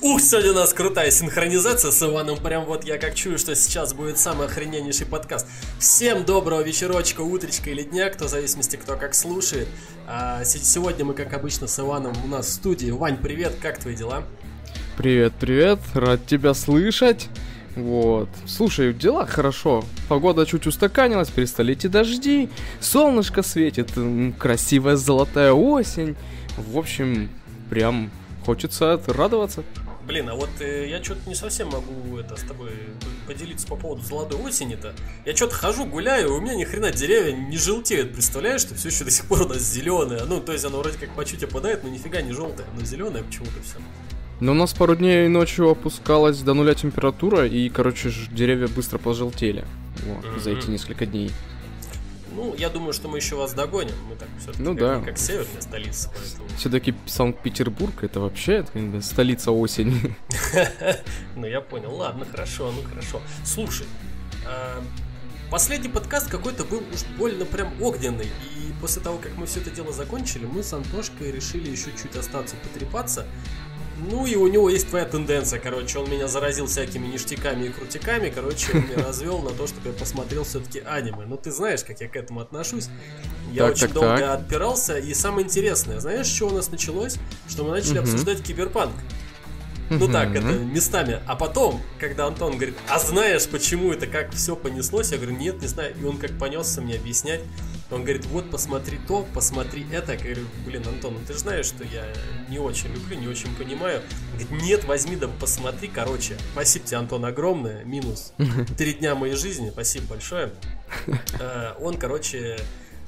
Ух, сегодня у нас крутая синхронизация с Иваном. Прям вот я как чую, что сейчас будет самый охрененнейший подкаст. Всем доброго вечерочка, утречка или дня, кто в зависимости, кто как слушает. А, сегодня мы, как обычно, с Иваном у нас в студии. Вань, привет, как твои дела? Привет, привет, рад тебя слышать. Вот. Слушай, дела хорошо. Погода чуть устаканилась, перестали идти дожди, солнышко светит, красивая золотая осень. В общем, прям хочется радоваться. Блин, а вот э, я что-то не совсем могу это с тобой поделиться по поводу золотой осени-то. Я что-то хожу, гуляю, у меня ни хрена деревья не желтеют, представляешь, что все еще до сих пор у нас зеленое. Ну, то есть оно вроде как по чуть опадает, но нифига не желтое, оно зеленое почему-то все. Но у нас пару дней ночью опускалась до нуля температура, и, короче, деревья быстро пожелтели вот, mm-hmm. за эти несколько дней. Ну, я думаю, что мы еще вас догоним. Мы так все-таки ну, как, да. как северная столица. Поэтому... Все-таки Санкт-Петербург это вообще это, столица осени. Ну, я понял. Ладно, хорошо, ну хорошо. Слушай, а, последний подкаст какой-то был уж больно прям огненный. И после того, как мы все это дело закончили, мы с Антошкой решили еще чуть остаться потрепаться. Ну и у него есть твоя тенденция, короче, он меня заразил всякими ништяками и крутиками, короче, он меня развел на то, чтобы я посмотрел все-таки аниме. Ну ты знаешь, как я к этому отношусь. Я так, очень так, долго так. отпирался, и самое интересное, знаешь, что у нас началось? Что мы начали угу. обсуждать киберпанк. Ну так, это местами. А потом, когда Антон говорит, а знаешь, почему это как все понеслось? Я говорю, нет, не знаю. И он как понесся мне объяснять. Он говорит, вот посмотри то, посмотри это. Я говорю, блин, Антон, ну ты же знаешь, что я не очень люблю, не очень понимаю. Говорит, нет, возьми да посмотри. Короче, спасибо тебе, Антон, огромное. Минус три дня моей жизни. Спасибо большое. Э, он, короче,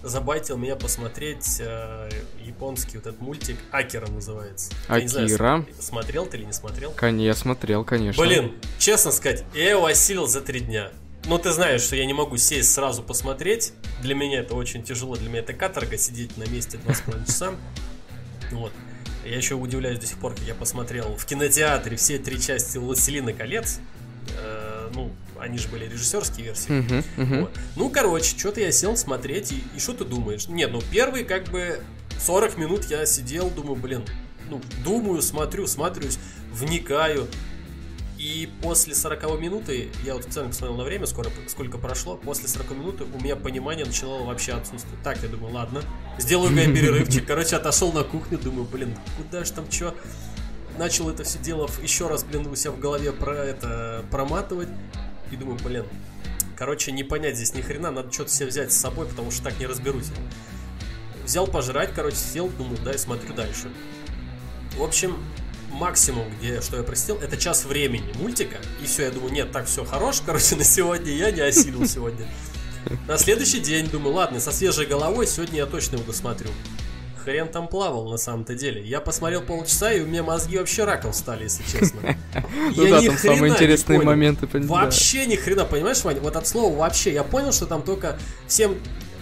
забайтил меня посмотреть э, японский вот этот мультик Акера называется. Акира. Знаю, смотрел ты или не смотрел? Конечно, смотрел, конечно. Блин, честно сказать, я его осилил за три дня. Ну, ты знаешь, что я не могу сесть сразу посмотреть. Для меня это очень тяжело. Для меня это каторга сидеть на месте 2,5 часа. Вот. Я еще удивляюсь до сих пор, как я посмотрел в кинотеатре все три части «Властелина колец». Э, ну, они же были режиссерские версии. Uh-huh, uh-huh. Вот. Ну, короче, что-то я сел смотреть, и, и что ты думаешь? Нет, ну, первый, как бы, 40 минут я сидел, думаю, блин, ну, думаю, смотрю, смотрюсь, вникаю. И после 40 минуты, я вот специально посмотрел на время, скоро, сколько прошло, после 40 минуты у меня понимание начало вообще отсутствовать. Так, я думаю, ладно, сделаю-ка я перерывчик. Короче, отошел на кухню, думаю, блин, куда же там что? Начал это все дело еще раз, блин, у себя в голове про это проматывать. И думаю, блин, короче, не понять здесь ни хрена, надо что-то себе взять с собой, потому что так не разберусь. Взял пожрать, короче, сел, думаю, да, и смотрю дальше. В общем, максимум, где, что я простил, это час времени мультика. И все, я думаю, нет, так все хорош, короче, на сегодня я не осилил сегодня. На следующий день думаю, ладно, со свежей головой сегодня я точно его досмотрю. Хрен там плавал на самом-то деле. Я посмотрел полчаса, и у меня мозги вообще раком стали, если честно. Ну да, там самые интересные моменты. Вообще ни хрена, понимаешь, Ваня? Вот от слова вообще. Я понял, что там только всем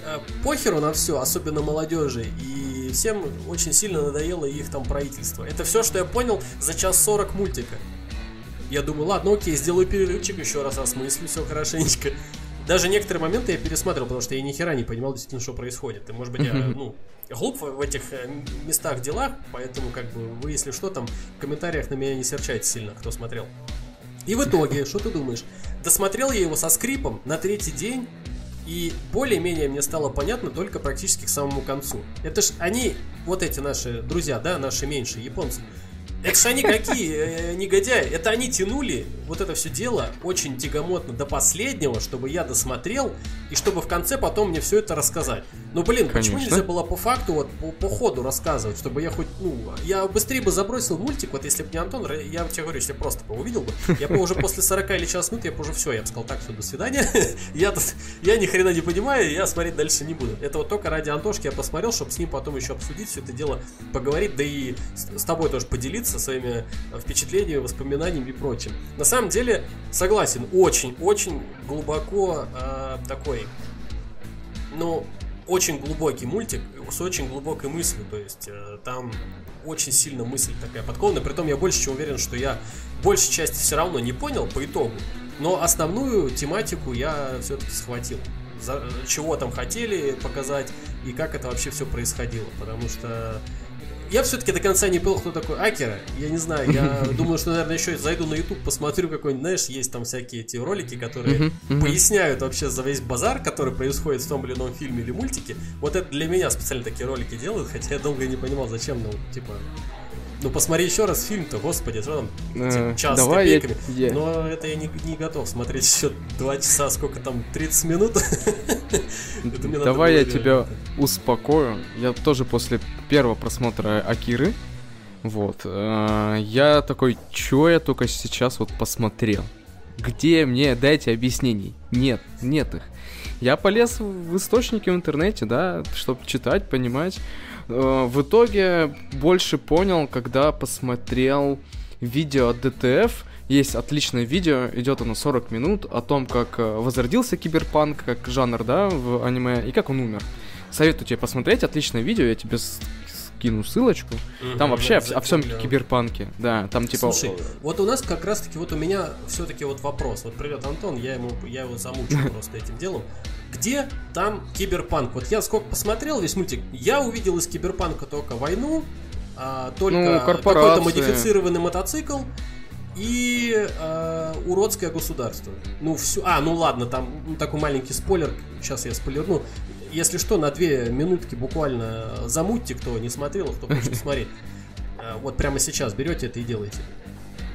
э, похеру на все, особенно молодежи. И всем очень сильно надоело их там правительство. Это все, что я понял за час сорок мультика. Я думаю, ладно, окей, сделаю перерывчик, еще раз осмыслю все хорошенечко. Даже некоторые моменты я пересматривал, потому что я ни хера не понимал действительно, что происходит. И может быть я, ну, глуп в этих э, местах, делах, поэтому как бы вы, если что, там в комментариях на меня не серчайте сильно, кто смотрел. И в итоге, что ты думаешь? Досмотрел я его со скрипом на третий день, и более-менее мне стало понятно только практически к самому концу. Это ж они, вот эти наши друзья, да, наши меньшие японцы, это же они какие э, негодяи. Это они тянули вот это все дело очень тягомотно до последнего, чтобы я досмотрел, и чтобы в конце потом мне все это рассказать. Ну, блин, Конечно. почему нельзя было по факту, вот по, по ходу рассказывать, чтобы я хоть, ну, я быстрее бы забросил мультик, вот если бы не Антон, я тебе говорю, если просто бы увидел бы, я бы уже после 40 или час минут, я бы уже все, я бы сказал, так, все, до свидания. я, тут, я ни хрена не понимаю, я смотреть дальше не буду. Это вот только ради Антошки я посмотрел, чтобы с ним потом еще обсудить все это дело, поговорить, да и с, с тобой тоже поделиться со своими впечатлениями, воспоминаниями и прочим. На самом деле, согласен, очень-очень глубоко э, такой, ну, очень глубокий мультик с очень глубокой мыслью, то есть э, там очень сильно мысль такая подкованная, притом я больше чем уверен, что я большей части все равно не понял по итогу, но основную тематику я все-таки схватил. За, чего там хотели показать и как это вообще все происходило, потому что я все-таки до конца не понял, кто такой Акера. Я не знаю, я думаю, что, наверное, еще зайду на YouTube, посмотрю какой-нибудь, знаешь, есть там всякие эти ролики, которые поясняют вообще за весь базар, который происходит в том или ином фильме или мультике. Вот это для меня специально такие ролики делают, хотя я долго не понимал, зачем, ну, типа, ну, посмотри еще раз фильм-то, господи, что там, Э, час с давай я- копейками. я- Но это я не, не готов смотреть еще 2 часа, сколько там, 30 минут. Давай я тебя успокою. Я тоже после первого просмотра Акиры, вот, э, я такой, чё я только сейчас вот посмотрел? Где мне дайте объяснений? Нет, нет их. Я полез в источники в интернете, да, чтобы читать, понимать. Э, В итоге больше понял, когда посмотрел видео от ДТФ. Есть отличное видео, идет оно 40 минут, о том, как э, возродился киберпанк, как жанр, да, в аниме, и как он умер. Советую тебе посмотреть, отличное видео, я тебе скину ссылочку. Там вообще о, о всем киберпанке, да, там типа... Слушай, вот у нас как раз таки вот у меня все-таки вот вопрос. Вот привет, Антон, я ему я его замучу просто этим делом. Где там киберпанк? Вот я сколько посмотрел весь мультик, я увидел из киберпанка только войну, а, только Ну, какой-то корпорации. модифицированный мотоцикл и а, уродское государство. Ну все, а ну ладно, там ну, такой маленький спойлер. Сейчас я спойлерну. Если что, на две минутки буквально замутьте, кто не смотрел, кто хочет смотреть. А, Вот прямо сейчас берете это и делаете.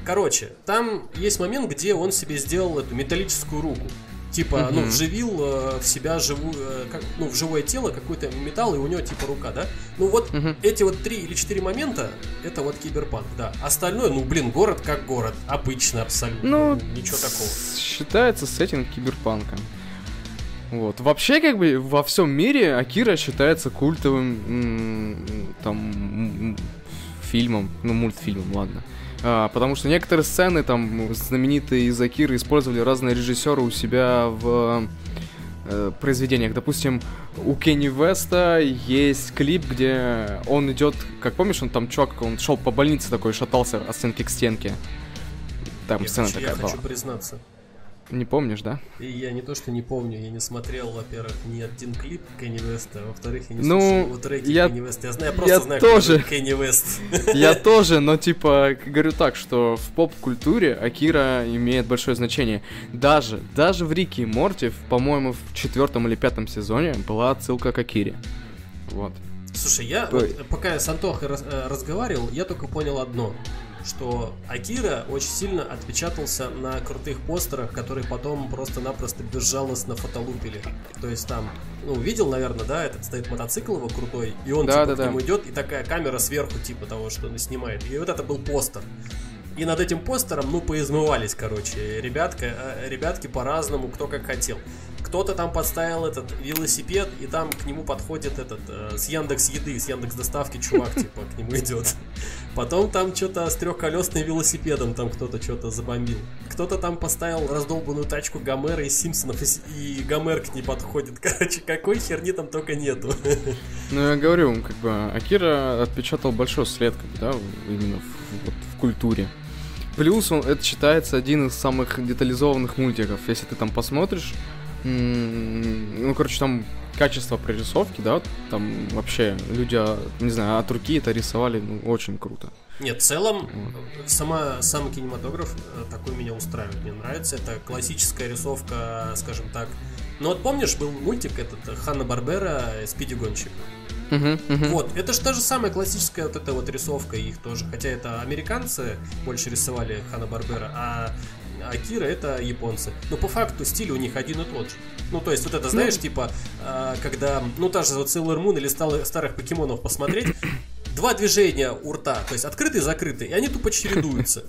Короче, там есть момент, где он себе сделал эту металлическую руку. Типа, ну, вживил э, в себя живую, э, как, ну, в живое тело какой-то металл, и у него типа рука, да? Ну вот эти вот три или четыре момента, это вот киберпанк, да. Остальное, ну, блин, город как город. Обычно абсолютно. Ну, ничего такого. Считается сеттинг киберпанка. Вот. Вообще, как бы, во всем мире Акира считается культовым там фильмом, ну, мультфильмом, ладно. А, потому что некоторые сцены там знаменитые из Акиры использовали разные режиссеры у себя в э, произведениях. Допустим, у Кенни Веста есть клип, где он идет, как помнишь, он там чувак, он шел по больнице такой, шатался от стенки к стенке. Там Я, сцена хочу, я такая была. хочу признаться. Не помнишь, да? И я не то, что не помню, я не смотрел, во-первых, ни один клип Кенни Веста, а во-вторых, я не Ну, слушал его треки я- Кенни Веста. Я знаю, я просто я знаю, кто тоже. такой Кенни Вест. Я тоже, но типа говорю так, что в поп-культуре Акира имеет большое значение. Даже, даже в Рике и Морти, по-моему, в четвертом или пятом сезоне была отсылка к Акире. Вот. Слушай, я Ой. вот, пока я с Антохой раз- э, разговаривал, я только понял одно, что Акира очень сильно отпечатался на крутых постерах, которые потом просто-напросто безжалостно фотолупили. То есть там, ну, видел, наверное, да, этот стоит мотоцикл его крутой, и он Да, типа да, к да. нему идет, и такая камера сверху, типа того, что он снимает. И вот это был постер. И над этим постером, ну, поизмывались, короче, ребятка, э, ребятки по-разному, кто как хотел. Кто-то там подставил этот велосипед, и там к нему подходит этот э, с Яндекс Еды, с Яндекс Доставки чувак, типа, к нему идет. Потом там что-то с трехколесным велосипедом там кто-то что-то забомбил. Кто-то там поставил раздолбанную тачку Гомера из Симпсонов, и, и Гомер к ней подходит. Короче, какой херни там только нету. Ну, я говорю, как бы, Акира отпечатал большой след, как бы, да, именно в, вот, в культуре. Плюс он, это считается один из самых детализованных мультиков. Если ты там посмотришь, ну, короче, там качество прорисовки, да, там вообще люди, а, не знаю, от руки это рисовали, ну, очень круто. Нет, в целом, сама, сам кинематограф э, такой меня устраивает, мне нравится. Это классическая рисовка, скажем так. Ну вот помнишь, был мультик этот Ханна Барбера Спиди Гонщик? Мгм, мгм. Вот, это же та же самая классическая вот эта вот рисовка их тоже. Хотя это американцы больше рисовали Ханна Барбера, а Акира это японцы. Но по факту стиль у них один и тот же. Ну, то есть, вот это, знаешь, типа, а, когда, ну, та же вот Sailor Moon или старых покемонов посмотреть, два движения у рта, то есть открытый и закрытый, и они тупо чередуются.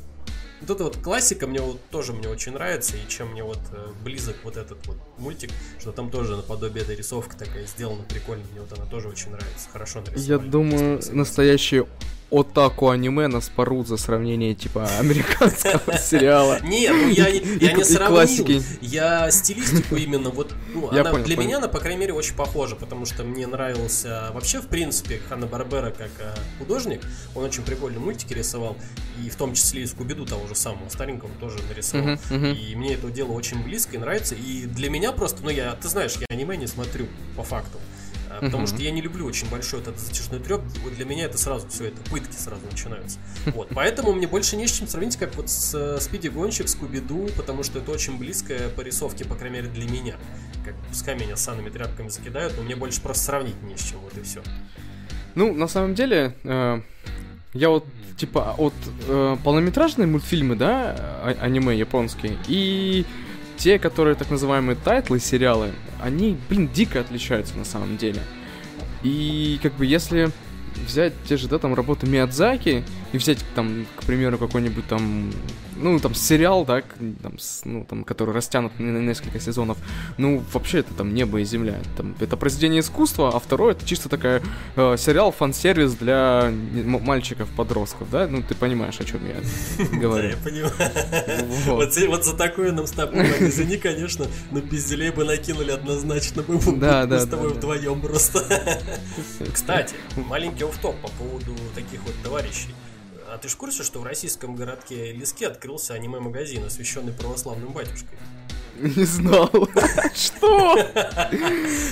Вот это вот классика мне вот тоже мне очень нравится, и чем мне вот э, близок вот этот вот мультик, что там тоже наподобие этой рисовка такая сделана прикольно, мне вот она тоже очень нравится, хорошо нарисовали. Я думаю, настоящие отаку аниме нас порут за сравнение, типа, американского сериала. Не, ну я не, я не сравнил. Я стилистику именно вот, ну, она для меня она, по крайней мере, очень похожа, потому что мне нравился вообще, в принципе, Ханна Барбера как э, художник. Он очень прикольные мультики рисовал, и в том числе и Скубиду того же самого старенького тоже нарисовал. И мне это дело очень близко и нравится. И для меня просто, ну я, ты знаешь, я аниме не смотрю по факту. Потому что я не люблю очень большой этот затяжной треп. Вот для меня это сразу все это пытки сразу начинаются. Вот, поэтому мне больше не с чем сравнить, как вот с Спиди Гонщик, Скуби-Ду, потому что это очень близкое по рисовке, по крайней мере, для меня. Как пускай меня санными тряпками закидают, но мне больше просто сравнить не с чем, вот и все. Ну, на самом деле, э, я вот, типа, от э, полнометражные мультфильмы, да, а- аниме японские, и те, которые так называемые тайтлы, сериалы, они, блин, дико отличаются на самом деле. И как бы если взять те же, да, там, работы Миядзаки и взять, там, к примеру, какой-нибудь там, ну, там, сериал, да, там, ну, там, который растянут на несколько сезонов, ну, вообще это там небо и земля. Там, это произведение искусства, а второе это чисто такая э, сериал фан-сервис для мальчиков-подростков, да? Ну, ты понимаешь, о чем я говорю. Да, я понимаю. Вот. За такое нам с тобой, извини, конечно, но пизделей бы накинули однозначно, мы бы с тобой вдвоем просто. Кстати, маленький офф-топ по поводу таких вот товарищей. А ты ж в курсе, что в российском городке Лиске открылся аниме-магазин, освященный православным батюшкой? Не знал. Что?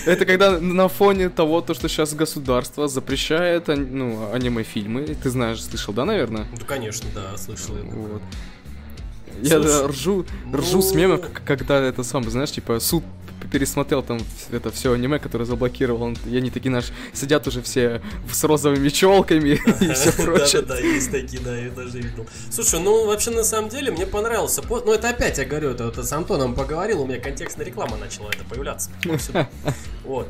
Это когда на фоне того, то, что сейчас государство запрещает ну, аниме-фильмы. Ты знаешь, слышал, да, наверное? Ну, конечно, да, слышал. Вот. Я ржу, ржу с мемов, когда это сам, знаешь, типа суд пересмотрел там это все аниме, которое заблокировал. Он, и они такие наш сидят уже все с розовыми челками и все прочее. Да-да-да, есть такие, да, я даже видел. Слушай, ну вообще на самом деле мне понравился. Ну это опять я говорю, это с Антоном поговорил, у меня контекстная реклама начала это появляться. Вот.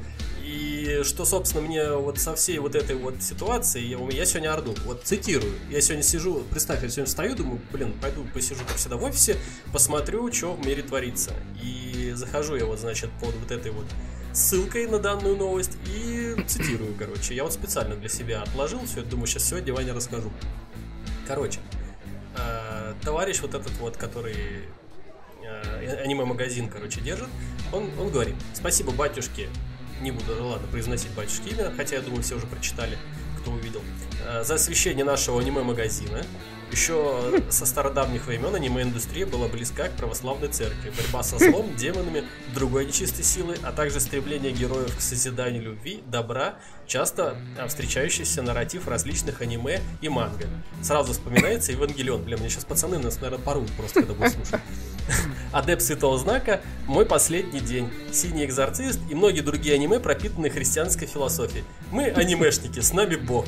И что, собственно, мне вот со всей вот этой вот ситуации, я, я сегодня орду, вот цитирую, я сегодня сижу, представь, я сегодня встаю, думаю, блин, пойду посижу, как всегда, в офисе, посмотрю, что в мире творится. И захожу я вот, значит, под вот этой вот ссылкой на данную новость и цитирую, короче. Я вот специально для себя отложил все это, думаю, сейчас сегодня Ваня расскажу. Короче, э, товарищ вот этот вот, который э, аниме-магазин, короче, держит, он, он говорит, спасибо батюшке не буду, ну ладно, произносить батюшки имя, хотя я думаю, все уже прочитали, кто увидел, э, за освещение нашего аниме-магазина. Еще со стародавних времен аниме-индустрия была близка к православной церкви. Борьба со злом, демонами, другой нечистой силой, а также стремление героев к созиданию любви, добра, часто встречающийся нарратив различных аниме и манго. Сразу вспоминается Евангелион. Блин, мне сейчас пацаны нас, наверное, порут просто, когда будут слушать. Адепт Святого Знака, Мой последний день, Синий Экзорцист и многие другие аниме, пропитанные христианской философией. Мы анимешники, с нами Бог.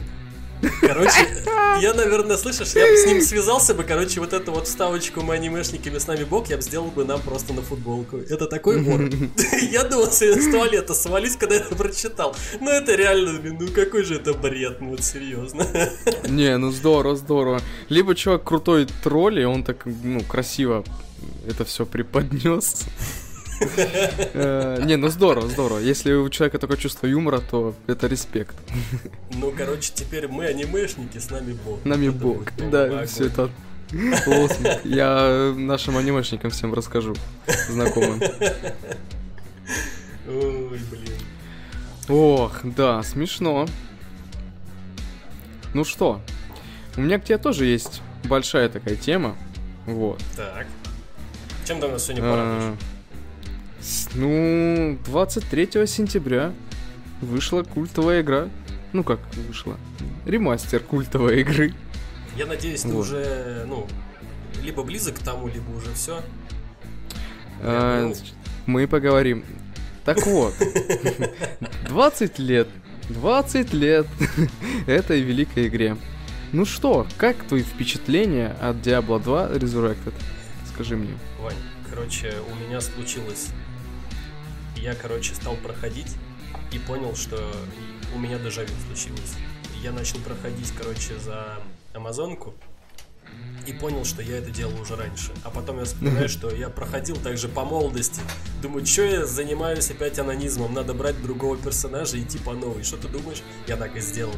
Короче, я, наверное, слышишь, я бы с ним связался бы, короче, вот эту вот вставочку мы анимешниками с нами бог, я бы сделал бы нам просто на футболку. Это такой вор. Я думал, с туалета свалюсь, когда это прочитал. Ну это реально, ну какой же это бред, ну вот серьезно. Не, ну здорово, здорово. Либо чувак крутой тролль, и он так, ну, красиво это все преподнес. Э, не, ну здорово, здорово. Если у человека такое чувство юмора, то это респект. Ну, короче, теперь мы анимешники, с нами бог. С нами бог, да, все это Я нашим анимешникам всем расскажу, знакомым. Ой, блин. Ох, да, смешно. Ну что, у меня к тебе тоже есть большая такая тема. Вот. Так. Чем ты нас сегодня порадуешь? Ну, 23 сентября вышла культовая игра. Ну как вышла? Ремастер культовой игры. Я надеюсь, ты вот. уже, ну, либо близок к тому, либо уже все. А, мы поговорим. Так вот, 20 лет, 20 лет этой великой игре. Ну что, как твои впечатления от Diablo 2 Resurrected? Скажи мне. Вань, короче, у меня случилось... Я, короче, стал проходить и понял, что у меня дежавю случилось. Я начал проходить, короче, за Амазонку, и понял, что я это делал уже раньше. А потом я вспоминаю, что я проходил также по молодости. Думаю, что я занимаюсь опять анонизмом, надо брать другого персонажа и идти по новой. Что ты думаешь? Я так и сделал.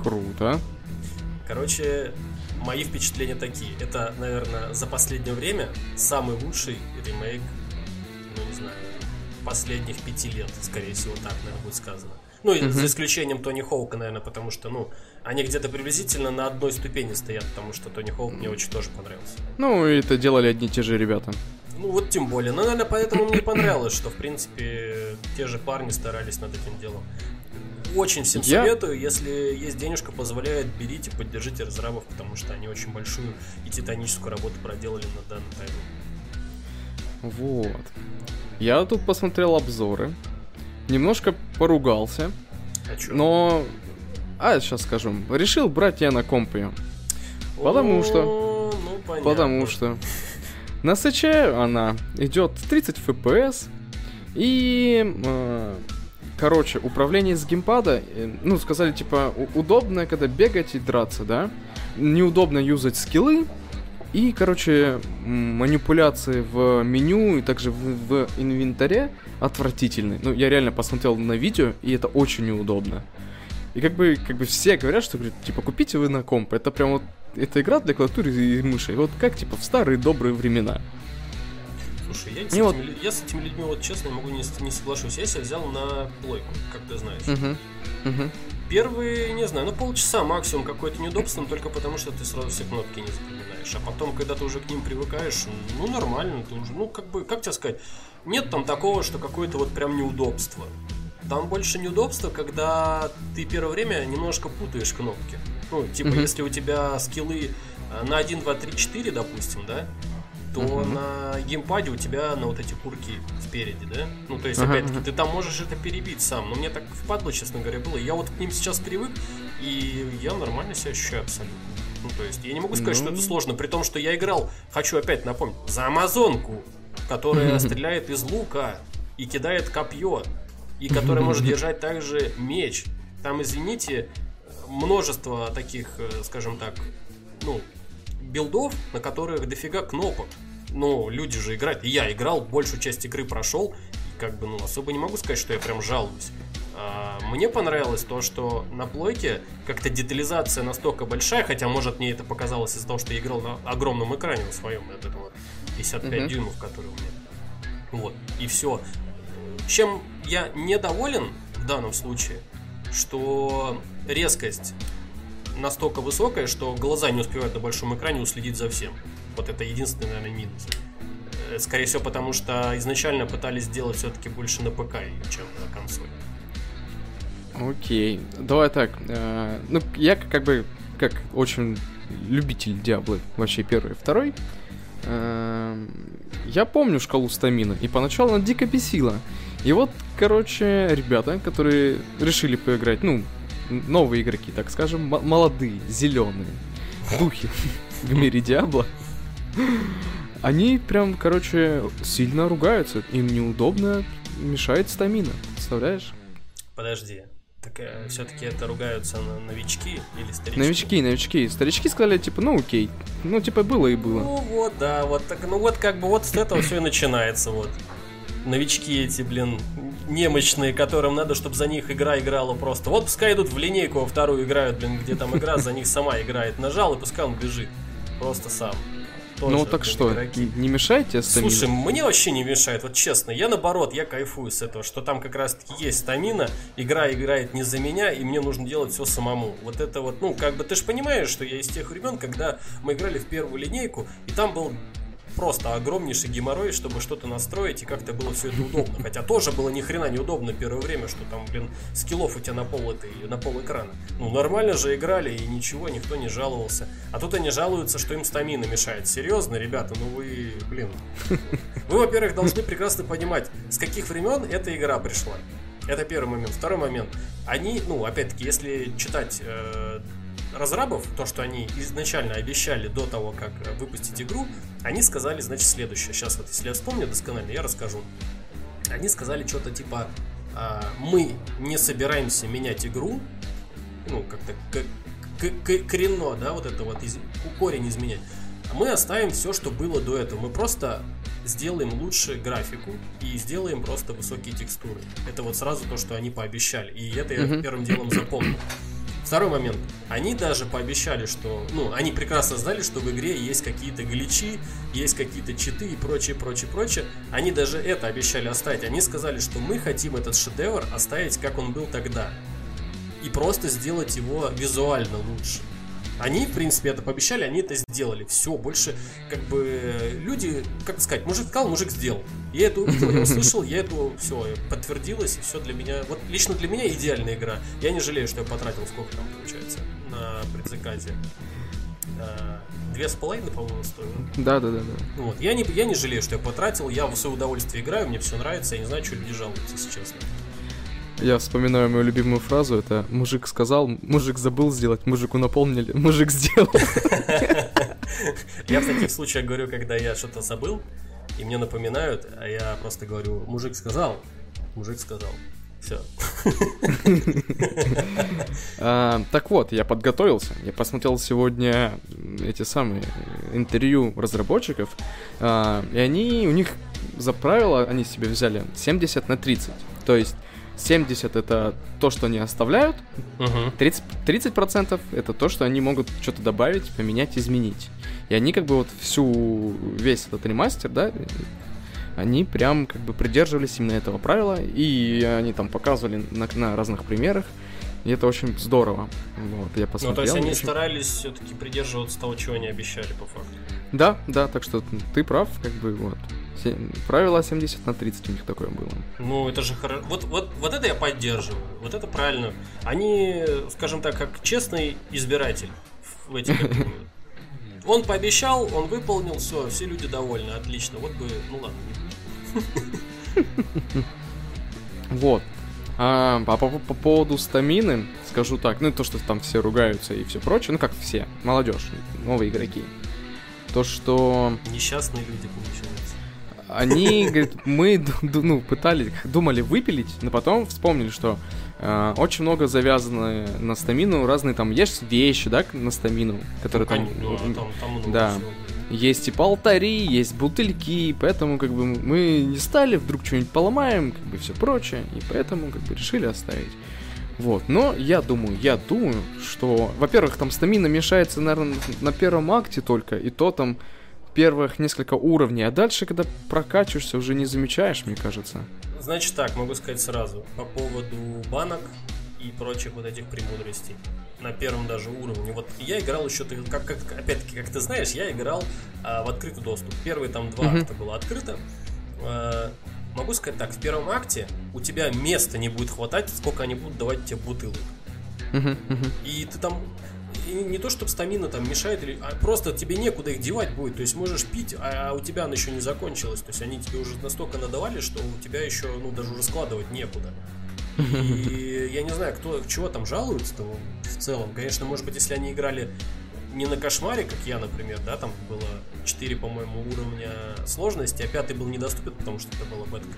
Круто. Короче, мои впечатления такие. Это, наверное, за последнее время самый лучший ремейк, ну не знаю, последних пяти лет, скорее всего, так, наверное, будет сказано. Ну, uh-huh. за исключением Тони Хоука, наверное, потому что, ну, они где-то приблизительно на одной ступени стоят, потому что Тони Хоук мне очень тоже понравился. Ну, это делали одни и те же ребята. Ну вот тем более. Ну, наверное, поэтому мне понравилось, что, в принципе, те же парни старались над этим делом. Очень всем я... советую, если есть денежка, позволяет, берите, поддержите разрабов, потому что они очень большую и титаническую работу проделали на данный тайм. Вот. Я тут посмотрел обзоры, немножко поругался, а но... А, сейчас скажу. Решил брать я на комп ее. Потому что... Ну, понятно. Потому что... На СЧ она идет 30 FPS, и э, Короче, управление с геймпада, э, ну, сказали, типа, удобно, когда бегать и драться, да? Неудобно юзать скиллы, и, короче, манипуляции в меню и также в, в инвентаре отвратительны. Ну, я реально посмотрел на видео, и это очень неудобно. И как бы, как бы все говорят, что, говорят, типа, купите вы на комп. Это прям вот, это игра для клавиатуры и мыши. Вот как, типа, в старые добрые времена. Слушай, я, с этими, вот... я с этими людьми, вот честно, могу не, не соглашусь. Я себя взял на плойку, как ты знаешь. Угу. Угу. Первые, не знаю, ну полчаса максимум какое-то неудобство, только потому что ты сразу все кнопки не запоминаешь. А потом, когда ты уже к ним привыкаешь, ну нормально, ты уже, ну как бы, как тебе сказать, нет там такого, что какое-то вот прям неудобство. Там больше неудобства, когда ты первое время немножко путаешь кнопки. Ну, типа, mm-hmm. если у тебя скиллы э, на 1, 2, 3, 4, допустим, да, то uh-huh. на геймпаде у тебя на вот эти курки спереди, да? Ну, то есть, uh-huh. опять-таки, ты там можешь это перебить сам. Но мне так впадло, честно говоря, было. Я вот к ним сейчас привык, и я нормально себя ощущаю абсолютно. Ну, то есть, я не могу сказать, ну... что это сложно, при том, что я играл, хочу опять напомнить, за Амазонку, которая стреляет из лука и кидает копье, и которая может держать также меч. Там, извините, множество таких, э, скажем так, ну, билдов, на которых дофига кнопок. Но люди же играют. И я играл, большую часть игры прошел. И как бы, ну, особо не могу сказать, что я прям жалуюсь. А, мне понравилось то, что на плойке как-то детализация настолько большая, хотя, может, мне это показалось из-за того, что я играл на огромном экране на своем, вот этого 55 mm-hmm. дюймов, который у меня. Вот, и все. Чем я недоволен в данном случае, что резкость настолько высокая, что глаза не успевают на большом экране уследить за всем. Вот это единственный, наверное, минус. Э, скорее всего, потому что изначально пытались сделать все-таки больше на ПК, чем на консоли. Окей. Давай так. Э, ну, я как бы как очень любитель Диаблы, вообще первый и второй. Э, я помню шкалу стамина, и поначалу она дико бесила. И вот, короче, ребята, которые решили поиграть, ну, новые игроки, так скажем, молодые, зеленые, духи в мире Диабло, они прям, короче, сильно ругаются. Им неудобно, мешает стамина. Представляешь? Подожди. Так э, все-таки это ругаются на новички или старички? Новички, новички. Старички сказали, типа, ну окей. Ну, типа, было и было. Ну вот, да, вот так, ну вот как бы вот с этого все и начинается, вот. Новички эти, блин, немощные, которым надо, чтобы за них игра играла просто. Вот пускай идут в линейку, во вторую играют, блин, где там игра за них сама играет. Нажал, и пускай он бежит. Просто сам. Тоже, ну так что, игроки. не мешайте стамина? Слушай, мне вообще не мешает, вот честно. Я наоборот, я кайфую с этого, что там как раз таки есть стамина, игра играет не за меня, и мне нужно делать все самому. Вот это вот, ну, как бы ты же понимаешь, что я из тех времен, когда мы играли в первую линейку, и там был просто огромнейший геморрой, чтобы что-то настроить и как-то было все это удобно. Хотя тоже было ни хрена неудобно первое время, что там, блин, скиллов у тебя на пол этой, на пол экрана. Ну, нормально же играли и ничего, никто не жаловался. А тут они жалуются, что им стамина мешает. Серьезно, ребята, ну вы, блин. Вы, во-первых, должны прекрасно понимать, с каких времен эта игра пришла. Это первый момент. Второй момент. Они, ну, опять-таки, если читать э, разрабов, то, что они изначально обещали до того, как э, выпустить игру, они сказали, значит, следующее. Сейчас вот, если я вспомню досконально, я расскажу. Они сказали что-то типа, а, мы не собираемся менять игру, ну, как-то коренно, да, вот это вот, из, корень изменять. Мы оставим все, что было до этого. Мы просто сделаем лучше графику и сделаем просто высокие текстуры. Это вот сразу то, что они пообещали. И это я первым делом запомнил. Второй момент. Они даже пообещали, что... Ну, они прекрасно знали, что в игре есть какие-то гличи, есть какие-то читы и прочее, прочее, прочее. Они даже это обещали оставить. Они сказали, что мы хотим этот шедевр оставить, как он был тогда. И просто сделать его визуально лучше. Они, в принципе, это пообещали, они это сделали. Все, больше, как бы, люди, как сказать, мужик сказал, мужик сделал. Я это увидел, я услышал, я это все подтвердилось, и все для меня. Вот лично для меня идеальная игра. Я не жалею, что я потратил сколько там получается на предзаказе. А, две с половиной, по-моему, стоило. Да, да, да, да. Вот. Я не, я не жалею, что я потратил, я в свое удовольствие играю, мне все нравится, я не знаю, что люди жалуются, если честно. Я вспоминаю мою любимую фразу, это мужик сказал, мужик забыл сделать, мужику напомнили, мужик сделал. Я в таких случаях говорю, когда я что-то забыл, и мне напоминают, а я просто говорю, мужик сказал, мужик сказал. Все. А, так вот, я подготовился. Я посмотрел сегодня эти самые интервью разработчиков. А, и они, у них за правило, они себе взяли 70 на 30. То есть 70 это то, что они оставляют, uh 30, 30% это то, что они могут что-то добавить, поменять, изменить. И они как бы вот всю, весь этот ремастер, да, они прям как бы придерживались именно этого правила, и они там показывали на, на разных примерах, и это очень здорово. Вот, я посмотрел. Ну, то есть они очень... старались все-таки придерживаться того, чего они обещали, по факту. Да, да, так что ты прав, как бы вот. Правило 70 на 30 у них такое было. Ну, это же хорошо. Вот, вот, вот это я поддерживаю. Вот это правильно. Они, скажем так, как честный избиратель в этих Он пообещал, он выполнил, все, все люди довольны, отлично. Вот бы, ну ладно. Вот. А, по, по, по поводу стамины, скажу так, ну то, что там все ругаются и все прочее, ну как все, молодежь, новые игроки. То, что... Несчастные люди, получается. Они, говорит, мы ну, пытались, думали выпилить, но потом вспомнили, что э, очень много завязано на стамину, разные там есть вещи, да, на стамину, которые ну, там, да, там, там много да. всего. Есть типа алтари, есть бутыльки, поэтому как бы мы не стали, вдруг что-нибудь поломаем, как бы все прочее, и поэтому как бы решили оставить. Вот, но я думаю, я думаю, что, во-первых, там стамина мешается, наверное, на первом акте только, и то там первых несколько уровней, а дальше, когда прокачиваешься, уже не замечаешь, мне кажется. Значит так, могу сказать сразу, по поводу банок и прочих вот этих премудростей на первом даже уровне. Вот я играл еще, как, как опять-таки, как ты знаешь, я играл а, в открытый доступ. Первые там два акта было открыто. А, могу сказать так, в первом акте у тебя места не будет хватать, сколько они будут давать тебе бутылок. Uh-huh, uh-huh. И ты там не то, чтобы стамина там мешает, а просто тебе некуда их девать будет. То есть можешь пить, а у тебя она еще не закончилась. То есть они тебе уже настолько надавали, что у тебя еще, ну, даже уже складывать некуда. И я не знаю, кто чего там жалуется-то в целом. Конечно, может быть, если они играли не на кошмаре, как я, например, да, там было 4, по-моему, уровня сложности, а пятый был недоступен, потому что это была бетка.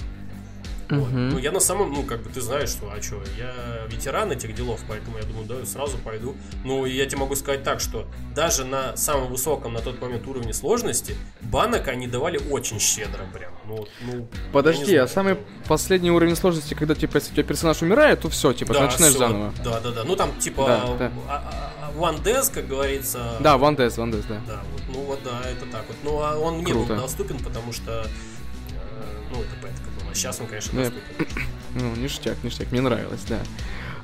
Вот. Ну, я на самом, ну, как бы ты знаешь, что, а что, я ветеран этих делов, поэтому я думаю, да, сразу пойду. Ну, я тебе могу сказать так, что даже на самом высоком на тот момент уровне сложности банок они давали очень щедро прям. Ну, ну, Подожди, а самый последний уровень сложности, когда, типа, если у тебя персонаж умирает, то все, типа, да, начинаешь все, заново. Да, да, да. Ну, там, типа, да, да. А, а, One Death, как говорится. Да, One Death, One Death, да. Да, вот, ну вот, да, это так вот. Ну, а он не был доступен, потому что, э, ну, это была. Сейчас он, конечно, ну, доступен. Ну, ништяк, ништяк, мне нравилось, да.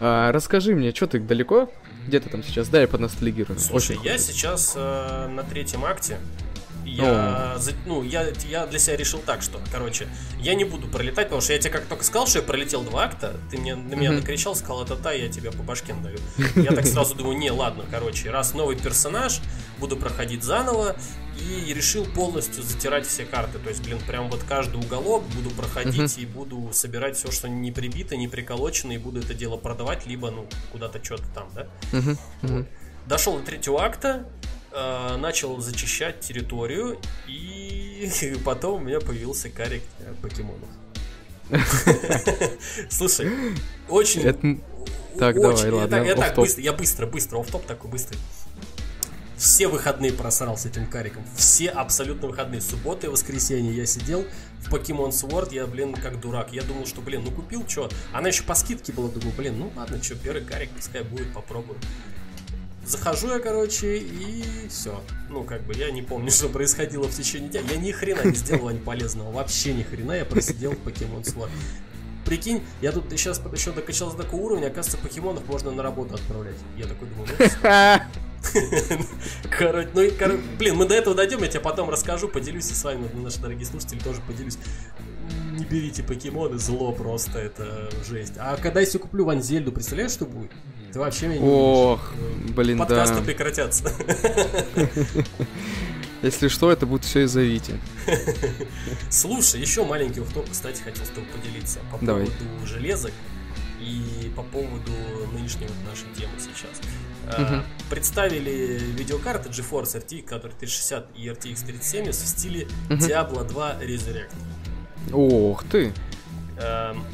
А, расскажи мне, что ты далеко? Где ты там сейчас? Да, я подностальгирую. Слушай, Очень я сейчас э, на третьем акте. Я, ну, я, я для себя решил так, что, короче, я не буду пролетать, потому что я тебе как только сказал, что я пролетел два акта, ты мне, на меня накричал, сказал, это та, я тебя по башке даю. Я так сразу думаю, не, ладно, короче, раз новый персонаж, буду проходить заново, и решил полностью затирать все карты. То есть, блин, прям вот каждый уголок буду проходить uh-huh. и буду собирать все, что не прибито, не приколочено, и буду это дело продавать, либо, ну, куда-то что-то там, да? Uh-huh. Uh-huh. Дошел до третьего акта, э, начал зачищать территорию, и потом у меня появился карик э, покемонов. Слушай, очень... Так, давай, ладно. Я быстро, я быстро, быстро, оф-топ такой быстрый. Все выходные просрал с этим кариком. Все абсолютно выходные. Субботы и воскресенье я сидел в Pokemon Sword, я, блин, как дурак. Я думал, что, блин, ну купил, что? Она еще по скидке была, думаю, блин, ну ладно, что, первый карик пускай будет, попробую. Захожу я, короче, и все. Ну, как бы, я не помню, что происходило в течение дня. Я ни хрена не сделал ни полезного. Вообще ни хрена я просидел в Pokemon Sword. Прикинь, я тут сейчас еще докачался до такого уровня, оказывается, покемонов можно на работу отправлять. Я такой думаю, ну, Короче, ну, кор... блин, мы до этого дойдем, я тебе потом расскажу, поделюсь с вами, наши дорогие слушатели, тоже поделюсь. Не берите покемоны, зло просто, это жесть. А когда я себе куплю Ванзельду, представляешь, что будет? Ты вообще меня не Ох, блин, Подкасты да. прекратятся. Если что, это будет все из-за Вити. Слушай, еще маленький уфтоп, кстати, хотел с тобой поделиться по Давай. поводу железок и по поводу нынешней вот нашей темы сейчас. А, Представили видеокарты GeForce RTX, которые 360 и RTX 3070 в стиле Diablo 2 Resurrect. Ох ты. Эм,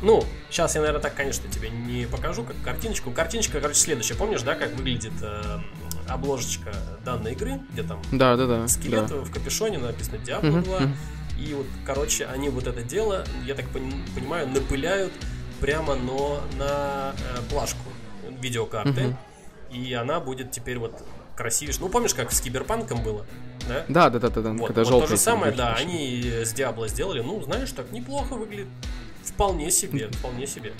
Ну, сейчас я, наверное, так, конечно, тебе не покажу, как картиночку. Картиночка, короче, следующая. Помнишь, да, как выглядит эм, обложечка данной игры, где там Да, да, да. скелет да. в капюшоне, написано Diablo Мгм, 2. мгм. И вот, короче, они вот это дело, я так пони- понимаю, напыляют прямо но на э, плашку видеокарты. Мгм. И она будет теперь вот красивее. Ну, помнишь, как с Киберпанком было? Да? Да, да, да, да, да. Вот, когда вот то же самое, да, они с Диабло сделали. Ну, знаешь, так неплохо выглядит. Вполне себе, вполне себе.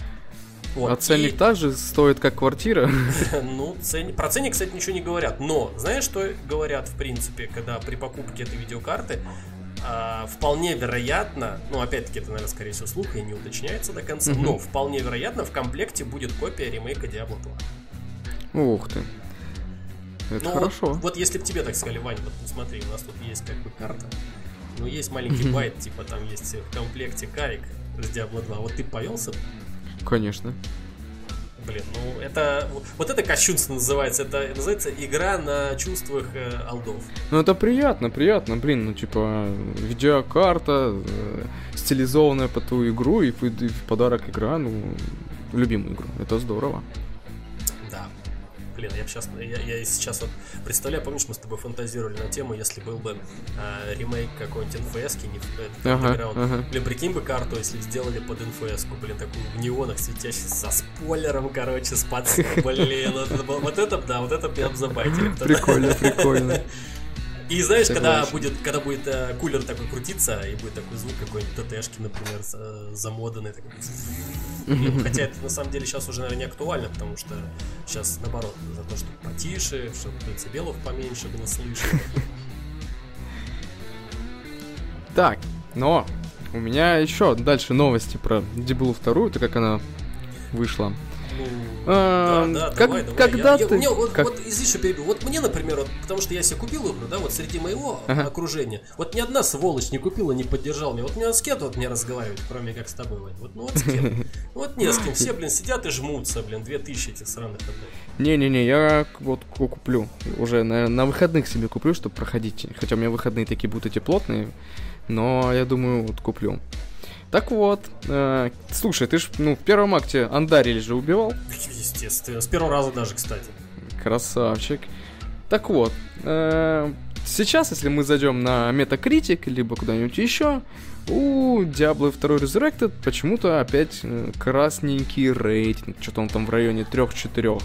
Вот, А ценник и- также стоит, как квартира. ну, цен... про ценник, кстати, ничего не говорят. Но, знаешь, что говорят, в принципе, когда при покупке этой видеокарты? А, вполне вероятно, ну, опять-таки, это, наверное, скорее всего, слух и не уточняется до конца, но вполне вероятно в комплекте будет копия ремейка Diablo 2. Ух ты. Это Ну, хорошо. Вот, вот если бы тебе так сказали, Вань, вот смотри, у нас тут есть как бы карта, ну, есть маленький Мгм. байт, типа там есть в комплекте карик с Diablo 2, вот ты повелся? Конечно. Блин, ну это вот это кощунство называется. Это называется игра на чувствах э, алдов. Ну это приятно, приятно, блин, ну типа видеокарта, э, стилизованная по ту игру и, и в подарок игра, ну, любимую игру. Это здорово. Блин, я сейчас, я, я сейчас вот представляю, помнишь, мы с тобой фантазировали на тему, если был бы э, ремейк какой-нибудь НФС, не э, Ага. Блин, прикинь бы карту, если сделали под НФС, блин, такую в неонах светящей, со спойлером, короче, с под... Блин, вот это, было- вот это, да, вот это меня бы забайтили. Прикольно, прикольно. И знаешь, когда будет, когда будет э, кулер такой крутиться, и будет такой звук какой-нибудь ТТшки, например, э, замоданный. Такой... Хотя это на самом деле сейчас уже, наверное, не актуально, потому что сейчас наоборот, за то, чтобы потише, чтобы децибелов поменьше было слышно. Так, но у меня еще дальше новости про Дебулу вторую, то как она вышла. Ну, А, да, да, как- давай, давай. когда Я- я- ты- мне вот, как- вот, извини, что перебил. Вот мне, например, вот, потому что я себе купил игру, да, вот среди моего Ага. окружения, вот ни одна сволочь не купила, не поддержал меня. Вот меня с кем вот не разговаривает, кроме как с тобой, Вань. Вот, ну вот с кем. Вот не с кем. Все, блин, сидят и жмутся, блин, две тысячи этих сраных отдать. Не-не-не, я вот ку- куплю. Уже на, на выходных себе куплю, чтобы проходить. Хотя у меня выходные такие будут эти плотные. Но я думаю, вот куплю. Так вот, э, слушай, ты ж ну, в первом акте Андариль же убивал. Естественно. С первого раза даже, кстати. Красавчик. Так вот, э, сейчас, если мы зайдем на Metacritic, либо куда-нибудь еще, у Diablo 2 Resurrected почему-то опять э, красненький рейтинг. Что-то он там в районе 3-4.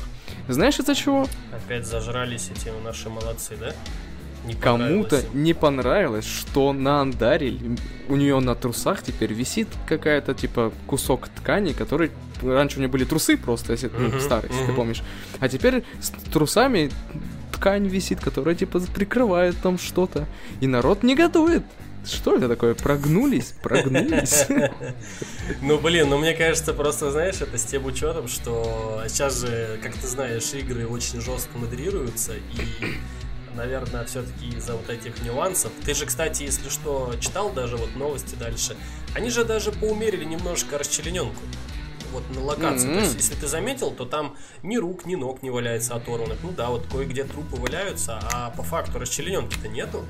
Знаешь из-за чего? Опять зажрались эти наши молодцы, да? Не Кому-то не понравилось, что на Андаре у нее на трусах теперь висит какая-то типа кусок ткани, который раньше у нее были трусы просто, если ну, Мгм, старые, если ты помнишь. А теперь с трусами ткань висит, которая типа прикрывает там что-то. И народ негодует. Что это такое? Прогнулись? Прогнулись? Ну, блин, ну мне кажется, просто, знаешь, это с тем учетом, что сейчас же, как ты знаешь, игры очень жестко модерируются, и, наверное, все-таки из-за вот этих нюансов. Ты же, кстати, если что, читал даже вот новости дальше, они же даже поумерили немножко расчлененку. Вот на локации. То есть, Мгм. если ты заметил, то там ни рук, ни ног не валяется оторванных. Ну да, вот кое-где трупы валяются, а по факту расчлененки-то нету.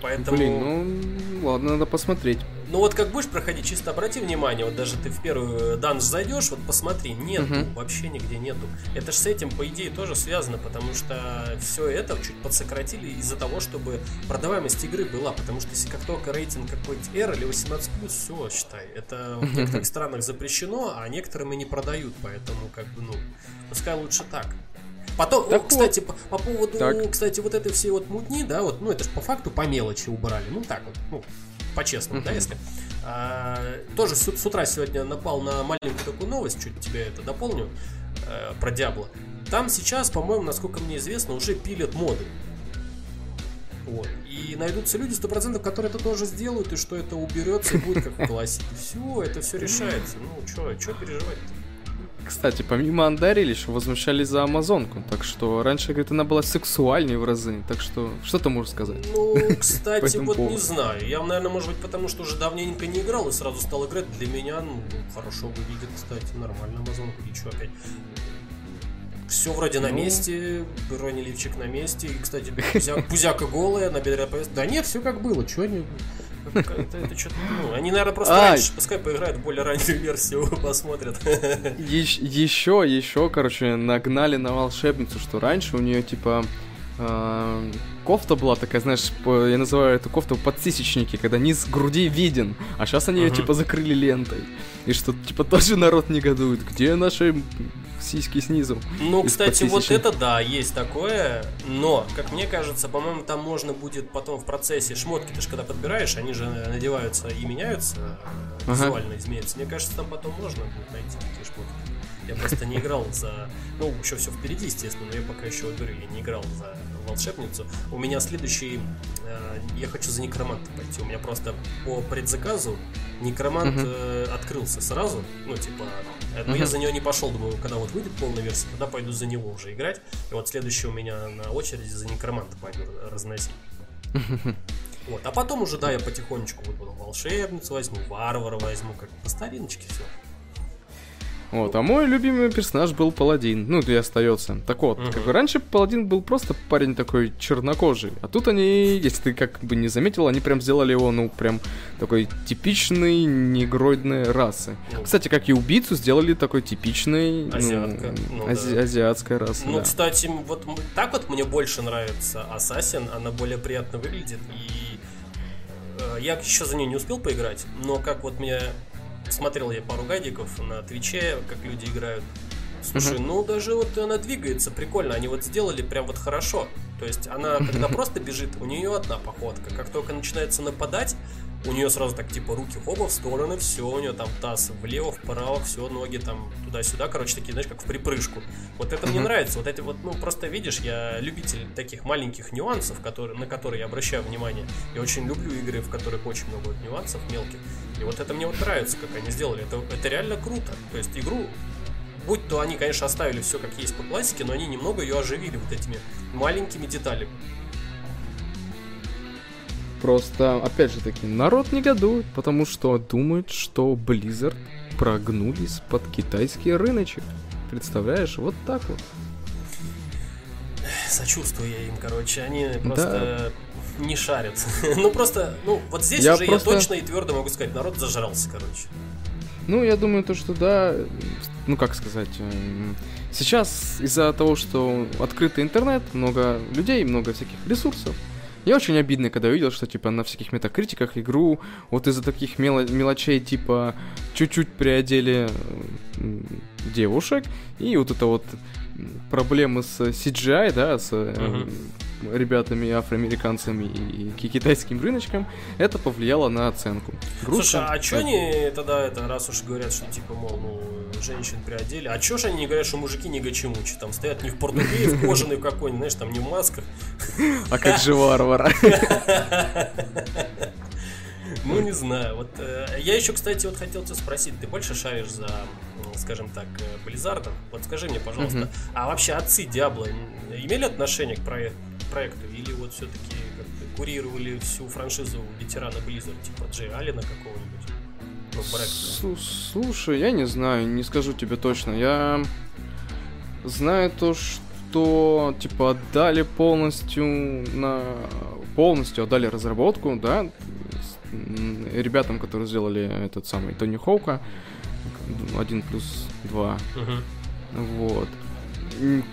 Поэтому... Блин, ну ладно, надо посмотреть. Ну вот как будешь проходить, чисто обрати внимание, вот даже ты в первую данж зайдешь, вот посмотри, нету, Мгм. вообще нигде нету. Это же с этим, по идее, тоже связано, потому что все это чуть подсократили из-за того, чтобы продаваемость игры была, потому что если как только рейтинг какой-нибудь R или 18+, все, считай, это в некоторых странах запрещено, а некоторым и не продают, поэтому как бы, ну, пускай лучше так. Потом, Так о, вот. кстати, по, по поводу, Так. кстати, вот этой всей вот мутни, да, вот, ну, это же по факту по мелочи убрали, ну, так вот, ну, по-честному, да, если. А, тоже с, с утра сегодня напал на маленькую такую новость, чуть тебе это дополню, э, про Диабло. там сейчас, по-моему, насколько мне известно, уже пилят моды. Вот. И найдутся люди, сто процентов, которые это тоже сделают, и что это уберется и будет как в классике. Все, это все решается. Ну, что, что переживать-то? Кстати, помимо Андарили еще возмущались за Амазонку, так что раньше, говорит, она была сексуальнее в разы, так что что ты можешь сказать? Ну, кстати, вот не знаю, я, наверное, может быть, потому что уже давненько не играл и сразу стал играть, для меня, ну, хорошо выглядит, кстати, нормально Амазонка, и что опять? Все вроде на ну... месте, бронеливчик на месте. И, кстати, пузя, пузяка голая, на бедре Да нет, все как было, что они... Это, это что-то, ну, они, наверное, просто а, раньше, пускай поиграют в более раннюю версию, посмотрят. Еще, еще, еще, короче, нагнали на волшебницу, что раньше у нее, типа, э, кофта была такая, знаешь, я называю эту кофту подсисечники, когда низ груди виден, а сейчас они ее, типа, закрыли лентой. И что, типа, тоже народ негодует. Где наши сиськи снизу. Ну, кстати, вот это да, есть такое, но, как мне кажется, по-моему, там можно будет потом в процессе шмотки, ты же когда подбираешь, они же надеваются и меняются, ага. визуально изменяются. Мне кажется, там потом можно будет найти такие шмотки. Я просто не играл за... Ну, еще все впереди, естественно, но я пока еще, говорю, я не играл за волшебницу. У меня следующий... Э, я хочу за некроманта пойти. У меня просто по предзаказу некромант uh-huh. э, открылся сразу. Ну, типа... Э, но uh-huh. я за него не пошел, думаю, когда вот выйдет полная версия, тогда пойду за него уже играть. И вот следующий у меня на очереди за некроманта пойду разносить. Вот. А потом уже, да, я потихонечку вот буду волшебницу возьму, варвара возьму, как по стариночке все. Вот, а мой любимый персонаж был Паладин. Ну, и остается. Так вот, uh-huh. как бы раньше Паладин был просто парень такой чернокожий. А тут они, если ты как бы не заметил, они прям сделали его, ну, прям такой типичный негроидной расы. Uh-huh. Кстати, как и убийцу сделали такой типичный... Ну, Азиатка. Ну, ну, ази- да. Азиатская раса, Ну, да. кстати, вот так вот мне больше нравится Ассасин. Она более приятно выглядит. И э, я еще за нее не успел поиграть, но как вот мне смотрел я пару гайдиков на Твиче, как люди играют. Слушай, uh-huh. ну даже вот она двигается прикольно, они вот сделали прям вот хорошо. То есть она, когда просто бежит, у нее одна походка. Как только начинается нападать, у нее сразу так типа руки оба в стороны, все, у нее там таз влево, вправо, все, ноги там туда-сюда, короче, такие, знаешь, как в припрыжку. Вот это мне нравится, вот эти вот, ну, просто видишь, я любитель таких маленьких нюансов, которые, на которые я обращаю внимание. Я очень люблю игры, в которых очень много вот нюансов мелких. И вот это мне вот нравится, как они сделали. Это, это реально круто. То есть игру будь то они, конечно, оставили все как есть по классике, но они немного ее оживили вот этими маленькими деталями. Просто, опять же таки, народ негодует, потому что думает, что Blizzard прогнулись под китайский рыночек. Представляешь, вот так вот. Сочувствую я им, короче, они просто да. не шарят. ну просто, ну вот здесь я уже просто... я точно и твердо могу сказать, народ зажрался, короче. Ну, я думаю, то, что да, ну как сказать, эм, сейчас из-за того, что открытый интернет, много людей, много всяких ресурсов, я очень обидно, когда увидел, что, типа, на всяких метакритиках игру вот из-за таких мело- мелочей, типа, чуть-чуть приодели девушек, и вот это вот проблемы с CGI, да, с uh-huh ребятами, афроамериканцами и китайским рыночком, это повлияло на оценку. Грустно. Слушай, а что они тогда, это, раз уж говорят, что типа, мол, ну, женщин приодели, а чё же они не говорят, что мужики не гачемучи, там стоят не в португе, в кожаной какой-нибудь, знаешь, там не в масках. А как же варвара? Ну, не знаю. Вот э, я еще, кстати, вот хотел тебя спросить, ты больше шаришь за, скажем так, Близзардом? Вот скажи мне, пожалуйста, а вообще отцы Диабло имели отношение к проекту? проекту? Или вот все-таки курировали всю франшизу ветерана Blizzard, типа Джей Алина какого-нибудь? Ну, Слушай, я не знаю, не скажу тебе точно. Я знаю то, что типа отдали полностью на полностью отдали разработку, да, ребятам, которые сделали этот самый Тони Хоука, один плюс два. Uh-huh. Вот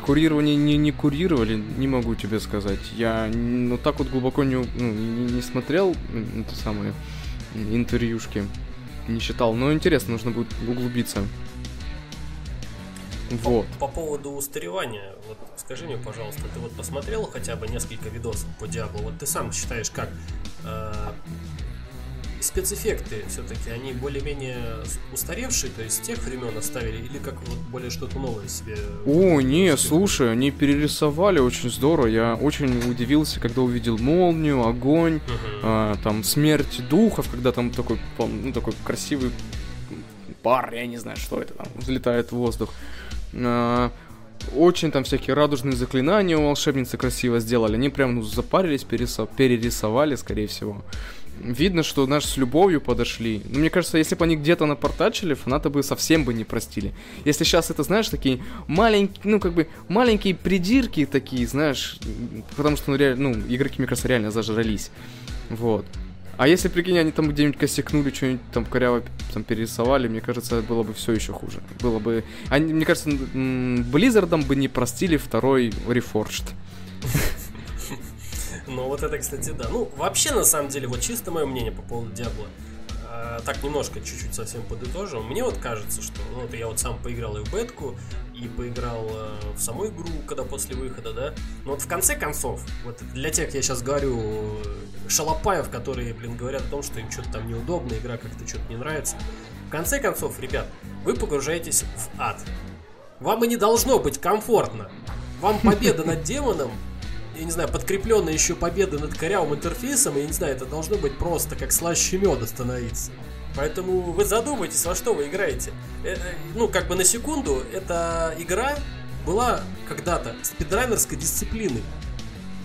курирование не, не курировали, не могу тебе сказать. Я ну так вот глубоко не, ну, не, не смотрел это самые интервьюшки, не читал. Но интересно, нужно будет углубиться. Вот. По, по поводу устаревания, вот скажи мне, пожалуйста, ты вот посмотрел хотя бы несколько видосов по Диабло? Вот ты сам считаешь, как э, спецэффекты все-таки, они более-менее устаревшие, то есть с тех времен оставили, или как вот более что-то новое себе? О, не, слушай, они перерисовали очень здорово. Я очень удивился, когда увидел молнию, огонь, uh-huh. а, там смерть духов, когда там такой, ну, такой красивый пар, я не знаю, что это там, взлетает в воздух. А, очень там всякие радужные заклинания у волшебницы красиво сделали. Они прям ну, запарились, перерисовали, скорее всего. Видно, что наши с любовью подошли. Но мне кажется, если бы они где-то напортачили, фанаты бы совсем бы не простили. Если сейчас это, знаешь, такие маленькие, ну, как бы, маленькие придирки такие, знаешь, потому что, ну, реально, ну игроки, мне кажется, реально зажрались. Вот. А если, прикинь, они там где-нибудь косякнули, что-нибудь там коряво там перерисовали, мне кажется, было бы все еще хуже. Было бы... Они, мне кажется, Близзардом бы не простили второй Reforged. Ну, вот это, кстати, да. Ну, вообще, на самом деле, вот чисто мое мнение по поводу Диабло. А, так, немножко, чуть-чуть совсем подытожим. Мне вот кажется, что... Ну, вот я вот сам поиграл и в бетку, и поиграл э, в саму игру, когда после выхода, да. Но вот в конце концов, вот для тех, я сейчас говорю, шалопаев, которые, блин, говорят о том, что им что-то там неудобно, игра как-то что-то не нравится. В конце концов, ребят, вы погружаетесь в ад. Вам и не должно быть комфортно. Вам победа над демоном, я не знаю, подкрепленная еще победа над корявым интерфейсом, я не знаю, это должно быть просто как слаще меда становиться. Поэтому вы задумайтесь, во что вы играете. Э, э, ну, как бы на секунду, эта игра была когда-то спидранерской дисциплиной.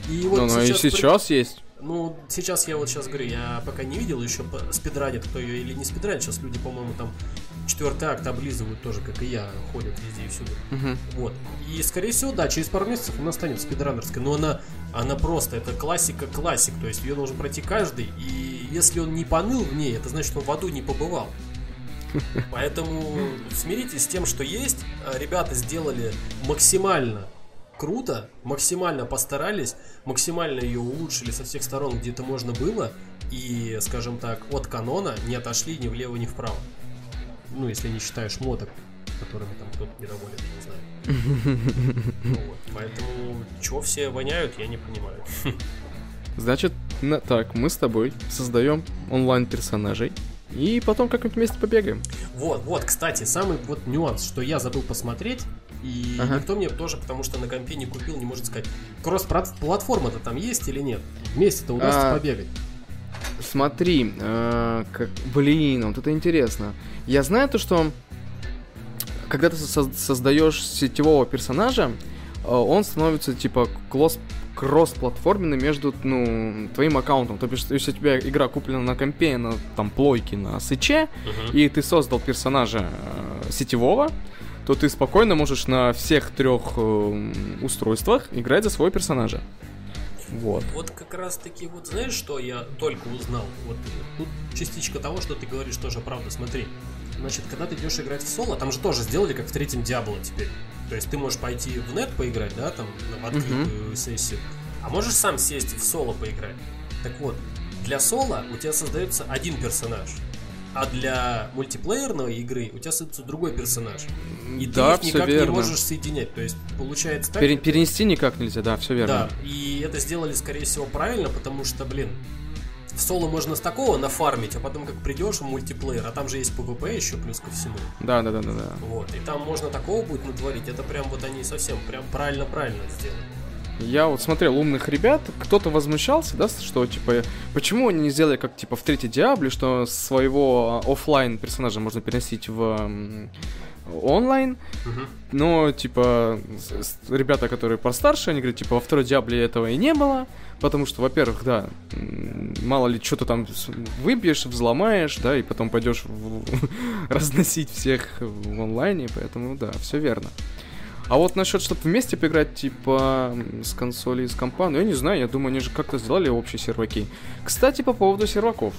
И вот Но сейчас и сейчас есть. Ну, сейчас я вот сейчас говорю, я пока не видел еще спидранит, кто ее или не спидранит. Сейчас люди, по-моему, там четвертый акт облизывают тоже, как и я, ходят везде и всюду. Угу. Вот. И, скорее всего, да, через пару месяцев она станет спидранерской. Но она, она просто, это классика классик. То есть ее должен пройти каждый. И если он не поныл в ней, это значит, что он в аду не побывал. Поэтому смиритесь с тем, что есть. Ребята сделали максимально круто, максимально постарались, максимально ее улучшили со всех сторон, где это можно было, и, скажем так, от канона не отошли ни влево, ни вправо. Ну, если не считаешь модок, которыми там кто-то недоволен, не знаю. Ну, вот. Поэтому, чего все воняют, я не понимаю. Значит, на, так, мы с тобой создаем онлайн персонажей, и потом как-нибудь вместе побегаем. Вот, вот, кстати, самый вот нюанс, что я забыл посмотреть, и ага. никто мне тоже, потому что на компе не купил, не может сказать, кросс-платформа-то там есть или нет? Вместе-то удастся а, побегать. Смотри, э, как, блин, вот это интересно. Я знаю то, что когда ты со- создаешь сетевого персонажа, э, он становится типа клосс кросс-платформенный между ну, твоим аккаунтом. То есть, если у тебя игра куплена на компе, на там плойке, на свече, uh-huh. и ты создал персонажа э, сетевого, то ты спокойно можешь на всех трех э, устройствах играть за своего персонажа. Вот. Вот как раз таки, вот знаешь, что я только узнал? Вот тут частичка того, что ты говоришь, тоже правда. Смотри, значит, когда ты идешь играть в соло, там же тоже сделали, как в третьем Диабло теперь. То есть ты можешь пойти в нет поиграть, да, там, в открытую uh-huh. сессию, а можешь сам сесть в соло поиграть. Так вот, для соло у тебя создается один персонаж а для мультиплеерной игры у тебя создается другой персонаж. И да, ты их никак верно. не можешь соединять. То есть получается так. Пере- перенести никак нельзя, да, все верно. Да, и это сделали, скорее всего, правильно, потому что, блин, в соло можно с такого нафармить, а потом как придешь в мультиплеер, а там же есть PvP еще плюс ко всему. Да, да, да, да, да. Вот, и там можно такого будет натворить. Это прям вот они совсем прям правильно-правильно сделали. Я вот смотрел умных ребят, кто-то возмущался, да, что, типа, почему они не сделали, как, типа, в третьей Диабле, что своего офлайн персонажа можно переносить в онлайн, uh-huh. но, типа, ребята, которые постарше, они говорят, типа, во второй Диабле этого и не было, потому что, во-первых, да, мало ли, что-то там выбьешь, взломаешь, да, и потом пойдешь в... разносить всех в онлайне, поэтому, да, все верно. А вот насчет, чтобы вместе поиграть, типа, с консоли и с компа, ну, я не знаю, я думаю, они же как-то сделали общие серваки. Кстати, по поводу серваков.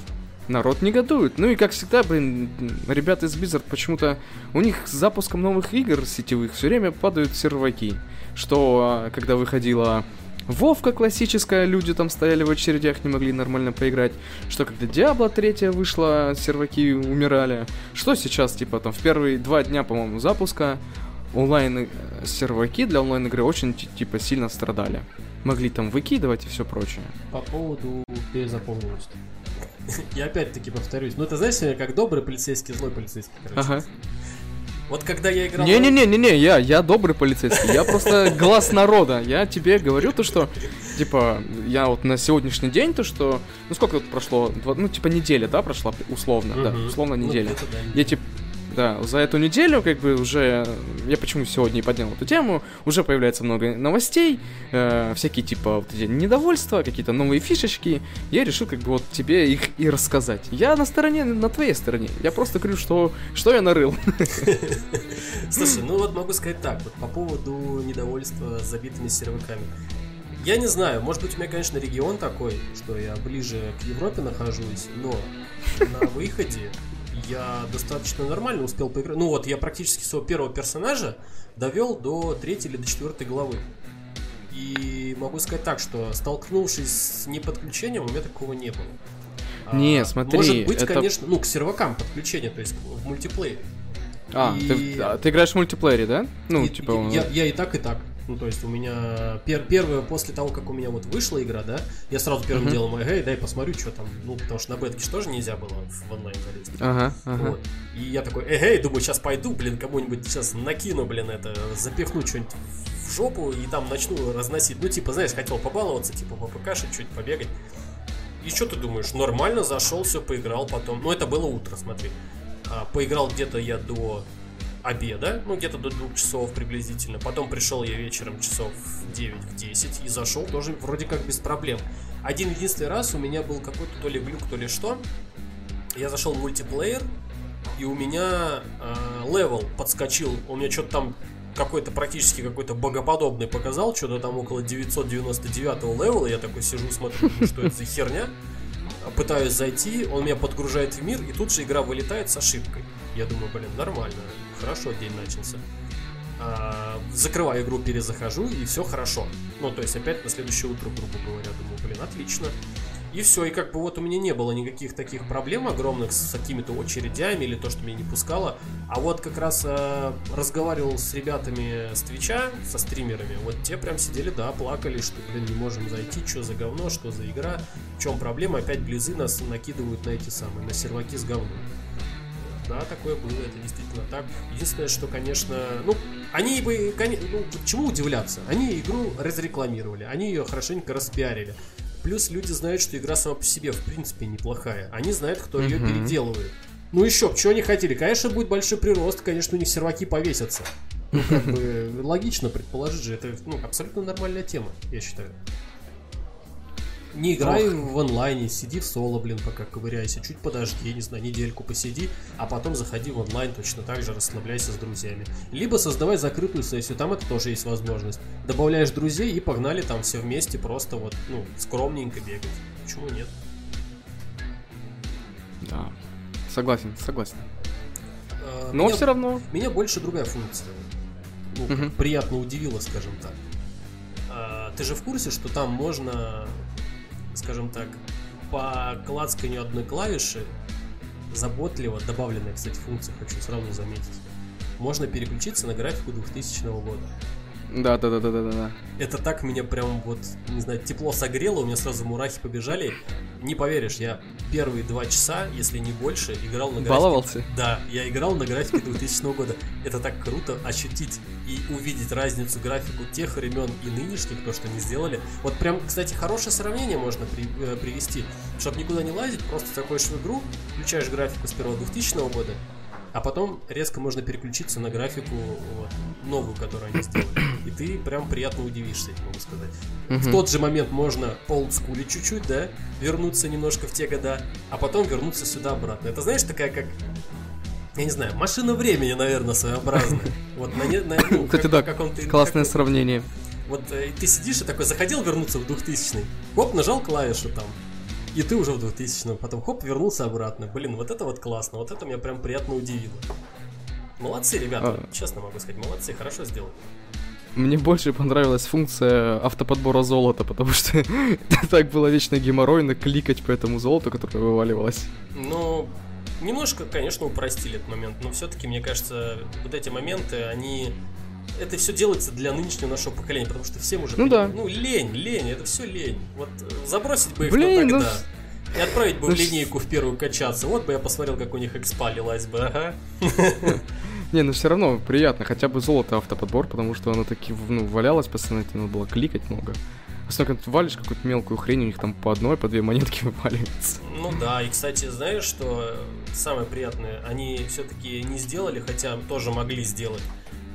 Народ негодует. Ну и как всегда, блин, ребята из Blizzard почему-то у них с запуском новых игр сетевых все время падают серваки. Что а, когда выходила Вовка классическая, люди там стояли в очередях, не могли нормально поиграть. Что когда Диабло 3 вышла, серваки умирали. Что сейчас, типа, там в первые два дня, по-моему, запуска онлайн-серваки для онлайн-игры очень типа сильно страдали. Могли там выкидывать и все прочее. По поводу перезаполненности. я опять-таки повторюсь. Ну, ты знаешь, как добрый полицейский, злой полицейский. Ага. Вот когда я играл... Не-не-не-не-не, я, я добрый полицейский, я просто глаз народа. Я тебе говорю то, что, типа, я вот на сегодняшний день, то, что... Ну, сколько тут прошло? Ну, типа, неделя, да, прошла, условно, да, условно ну, неделя. Я, типа, да, за эту неделю, как бы уже, я почему сегодня поднял эту тему, уже появляется много новостей, э, всякие типа вот эти недовольства, какие-то новые фишечки. Я решил как бы вот тебе их и рассказать. Я на стороне, на твоей стороне. Я просто говорю, что, что я нарыл. Слушай, ну вот могу сказать так, вот по поводу недовольства с забитыми серваками. Я не знаю, может быть у меня, конечно, регион такой, что я ближе к Европе нахожусь, но на выходе я достаточно нормально успел поиграть. Ну вот, я практически своего первого персонажа довел до третьей или до четвертой главы. И могу сказать так, что столкнувшись с неподключением, у меня такого не было. Не, а, смотри. Может быть, это... конечно, ну, к сервакам подключение, то есть в мультиплеере. А, и... ты, а, ты играешь в мультиплеере, да? Ну, и, типа. Я, я и так, и так. Ну, то есть у меня пер первое, после того, как у меня вот вышла игра, да, я сразу первым uh-huh. делом, эй, дай посмотрю, что там, ну, потому что на бетке тоже нельзя было в онлайн залезть. Ага, ага. Вот. И я такой, эй, думаю, сейчас пойду, блин, кому-нибудь сейчас накину, блин, это, запихну что-нибудь в жопу и там начну разносить. Ну, типа, знаешь, хотел побаловаться, типа, попыкашить, чуть побегать. И что ты думаешь, нормально зашел, все, поиграл потом. Ну, это было утро, смотри. А, поиграл где-то я до обеда, ну где-то до двух часов приблизительно. Потом пришел я вечером часов в 9-10 и зашел тоже вроде как без проблем. Один единственный раз у меня был какой-то то ли глюк, то ли что. Я зашел в мультиплеер, и у меня э, level подскочил. У меня что-то там какой-то практически какой-то богоподобный показал, что-то там около 999 левела. Я такой сижу, смотрю, что это за херня. Пытаюсь зайти, он меня подгружает в мир, и тут же игра вылетает с ошибкой. Я думаю, блин, нормально хорошо день начался. А, закрываю игру, перезахожу, и все хорошо. Ну, то есть опять на следующее утро, грубо говоря, думаю, блин, отлично. И все, и как бы вот у меня не было никаких таких проблем огромных с какими-то очередями или то, что меня не пускало. А вот как раз э, разговаривал с ребятами с Твича, со стримерами, вот те прям сидели, да, плакали, что, блин, не можем зайти, что за говно, что за игра, в чем проблема, опять близы нас накидывают на эти самые, на серваки с говном да, такое было, это действительно так. Единственное, что, конечно, ну, они бы, ну, чему удивляться? Они игру разрекламировали, они ее хорошенько распиарили. Плюс люди знают, что игра сама по себе, в принципе, неплохая. Они знают, кто ее mm-hmm. переделывает. Ну еще, что они хотели? Конечно, будет большой прирост, конечно, у них серваки повесятся. Ну, как бы, логично предположить же, это ну, абсолютно нормальная тема, я считаю. Не играй Ох. в онлайне, сиди в соло, блин, пока ковыряйся, чуть подожди, не знаю, недельку посиди, а потом заходи в онлайн, точно так же расслабляйся с друзьями. Либо создавай закрытую сессию, там это тоже есть возможность. Добавляешь друзей и погнали там все вместе, просто вот, ну, скромненько бегать. Почему нет? Да, согласен, согласен. А, Но меня, все равно. Меня больше другая функция. Ну, угу. приятно удивила, скажем так. А, ты же в курсе, что там можно скажем так, по клацканию одной клавиши, заботливо, добавленная, кстати, функция, хочу сразу заметить, можно переключиться на графику 2000 года. Да, да, да, да, да, да. Это так меня прям вот, не знаю, тепло согрело, у меня сразу мурахи побежали. Не поверишь, я первые два часа, если не больше, играл на графике. Баловался? Да, я играл на графике 2000 года. Это так круто ощутить и увидеть разницу графику тех времен и нынешних, то, что они сделали. Вот прям, кстати, хорошее сравнение можно при, э, привести. Чтобы никуда не лазить, просто заходишь в игру, включаешь графику с первого 2000 года, а потом резко можно переключиться на графику вот, новую, которую они сделали. И ты прям приятно удивишься, могу сказать. Mm-hmm. В тот же момент можно по олдскуле чуть-чуть, да, вернуться немножко в те года, а потом вернуться сюда обратно. Это знаешь, такая как я не знаю, машина времени, наверное, своеобразная. Вот на, на ну, Кстати, да, классное сравнение. Вот э, ты сидишь и такой, захотел вернуться в 2000-й, хоп, нажал клавишу там, и ты уже в 2000-м, потом хоп, вернулся обратно. Блин, вот это вот классно, вот это меня прям приятно удивило. Молодцы, ребята, а... честно могу сказать, молодцы, хорошо сделали. Мне больше понравилась функция автоподбора золота, потому что так было вечно геморройно кликать по этому золоту, которое вываливалось. Ну, немножко, конечно, упростили этот момент, но все-таки, мне кажется, вот эти моменты, они это все делается для нынешнего нашего поколения, потому что всем уже... Ну да. Ну, лень, лень, это все лень. Вот э, забросить бы их Блин, тогда. Ну... И отправить бы в линейку в первую качаться. Вот бы я посмотрел, как у них экспа лилась бы, ага. Не, ну все равно приятно, хотя бы золото автоподбор, потому что оно таки ну, валялось постоянно, это надо было кликать много. Особенно, когда ты валишь какую-то мелкую хрень, у них там по одной, по две монетки вываливаются. Ну да, и, кстати, знаешь, что самое приятное? Они все-таки не сделали, хотя тоже могли сделать.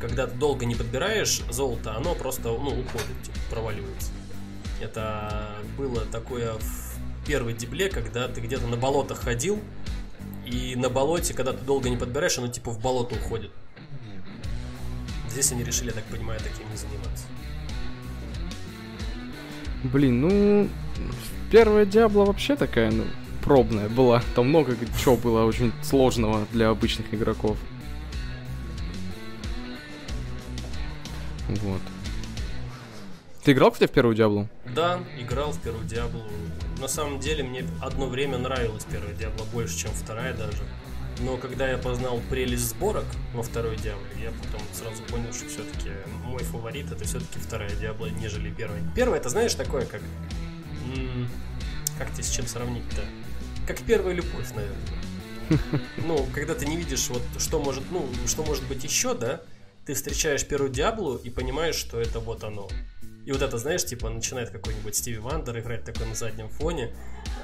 Когда ты долго не подбираешь золото, оно просто, ну, уходит, типа, проваливается. Это было такое в первой дебле, когда ты где-то на болотах ходил, и на болоте, когда ты долго не подбираешь, оно типа в болото уходит. Здесь они решили, я так понимаю, таким не заниматься. Блин, ну, первая Диабло вообще такая, ну, пробная была. Там много чего было очень сложного для обычных игроков. Вот. Ты играл, кстати, в первую Диаблу? Да, играл в первую Диаблу. На самом деле мне одно время нравилась первая Диабло больше, чем вторая даже. Но когда я познал прелесть сборок во второй Диабле, я потом сразу понял, что все-таки мой фаворит это все-таки вторая Диабло, нежели первая. Первая, это знаешь, такое как... как тебе с чем сравнить-то? Как первая любовь, наверное. Ну, когда ты не видишь, вот что может, ну, что может быть еще, да, ты встречаешь первую Диаблу и понимаешь, что это вот оно. И вот это, знаешь, типа начинает какой-нибудь Стиви Вандер играть такой на заднем фоне,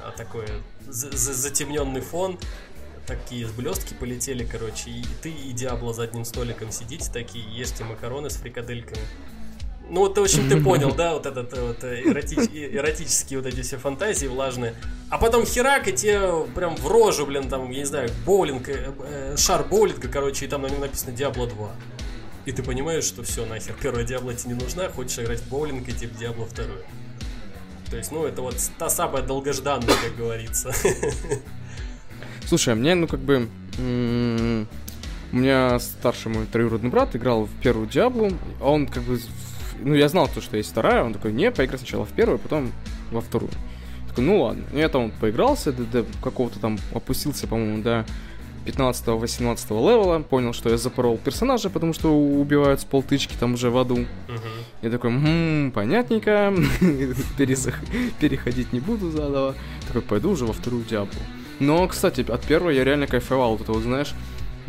а, такой затемненный фон, такие блестки полетели, короче, и ты и Диабло за одним столиком сидите такие, ешьте макароны с фрикадельками. Ну вот, в общем, ты понял, да, вот этот вот эротич, эротические вот эти все фантазии влажные. А потом херак, и тебе прям в рожу, блин, там, я не знаю, боулинг, э, э, шар боулинга, короче, и там на нем написано Диабло 2. И ты понимаешь, что все, нахер, первая Диабло тебе не нужна, хочешь играть в боулинг и типа Диабло вторую. То есть, ну, это вот та самая долгожданная, как говорится. Слушай, а мне, ну, как бы... У меня старший мой троюродный брат играл в первую Диаблу, а он как бы... Ну, я знал то, что есть вторая, он такой, не, поиграй сначала в первую, а потом во вторую. такой, ну ладно. И это он поигрался, до, до какого-то там опустился, по-моему, до 15-18 левела, понял, что я запорол персонажа, потому что убивают с полтычки там уже в аду. Uh-huh. Я такой, ммм, понятненько, переходить не буду заново. Такой, пойду уже во вторую Диаблу. Но, кстати, от первой я реально кайфовал. Вот это вот, знаешь,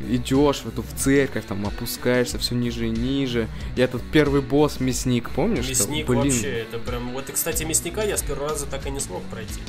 идешь в эту в церковь, там опускаешься все ниже и ниже. И этот первый босс мясник, помнишь? Мясник что? Блин. вообще, это прям. Вот, и, кстати, мясника я с первого раза так и не смог пройти.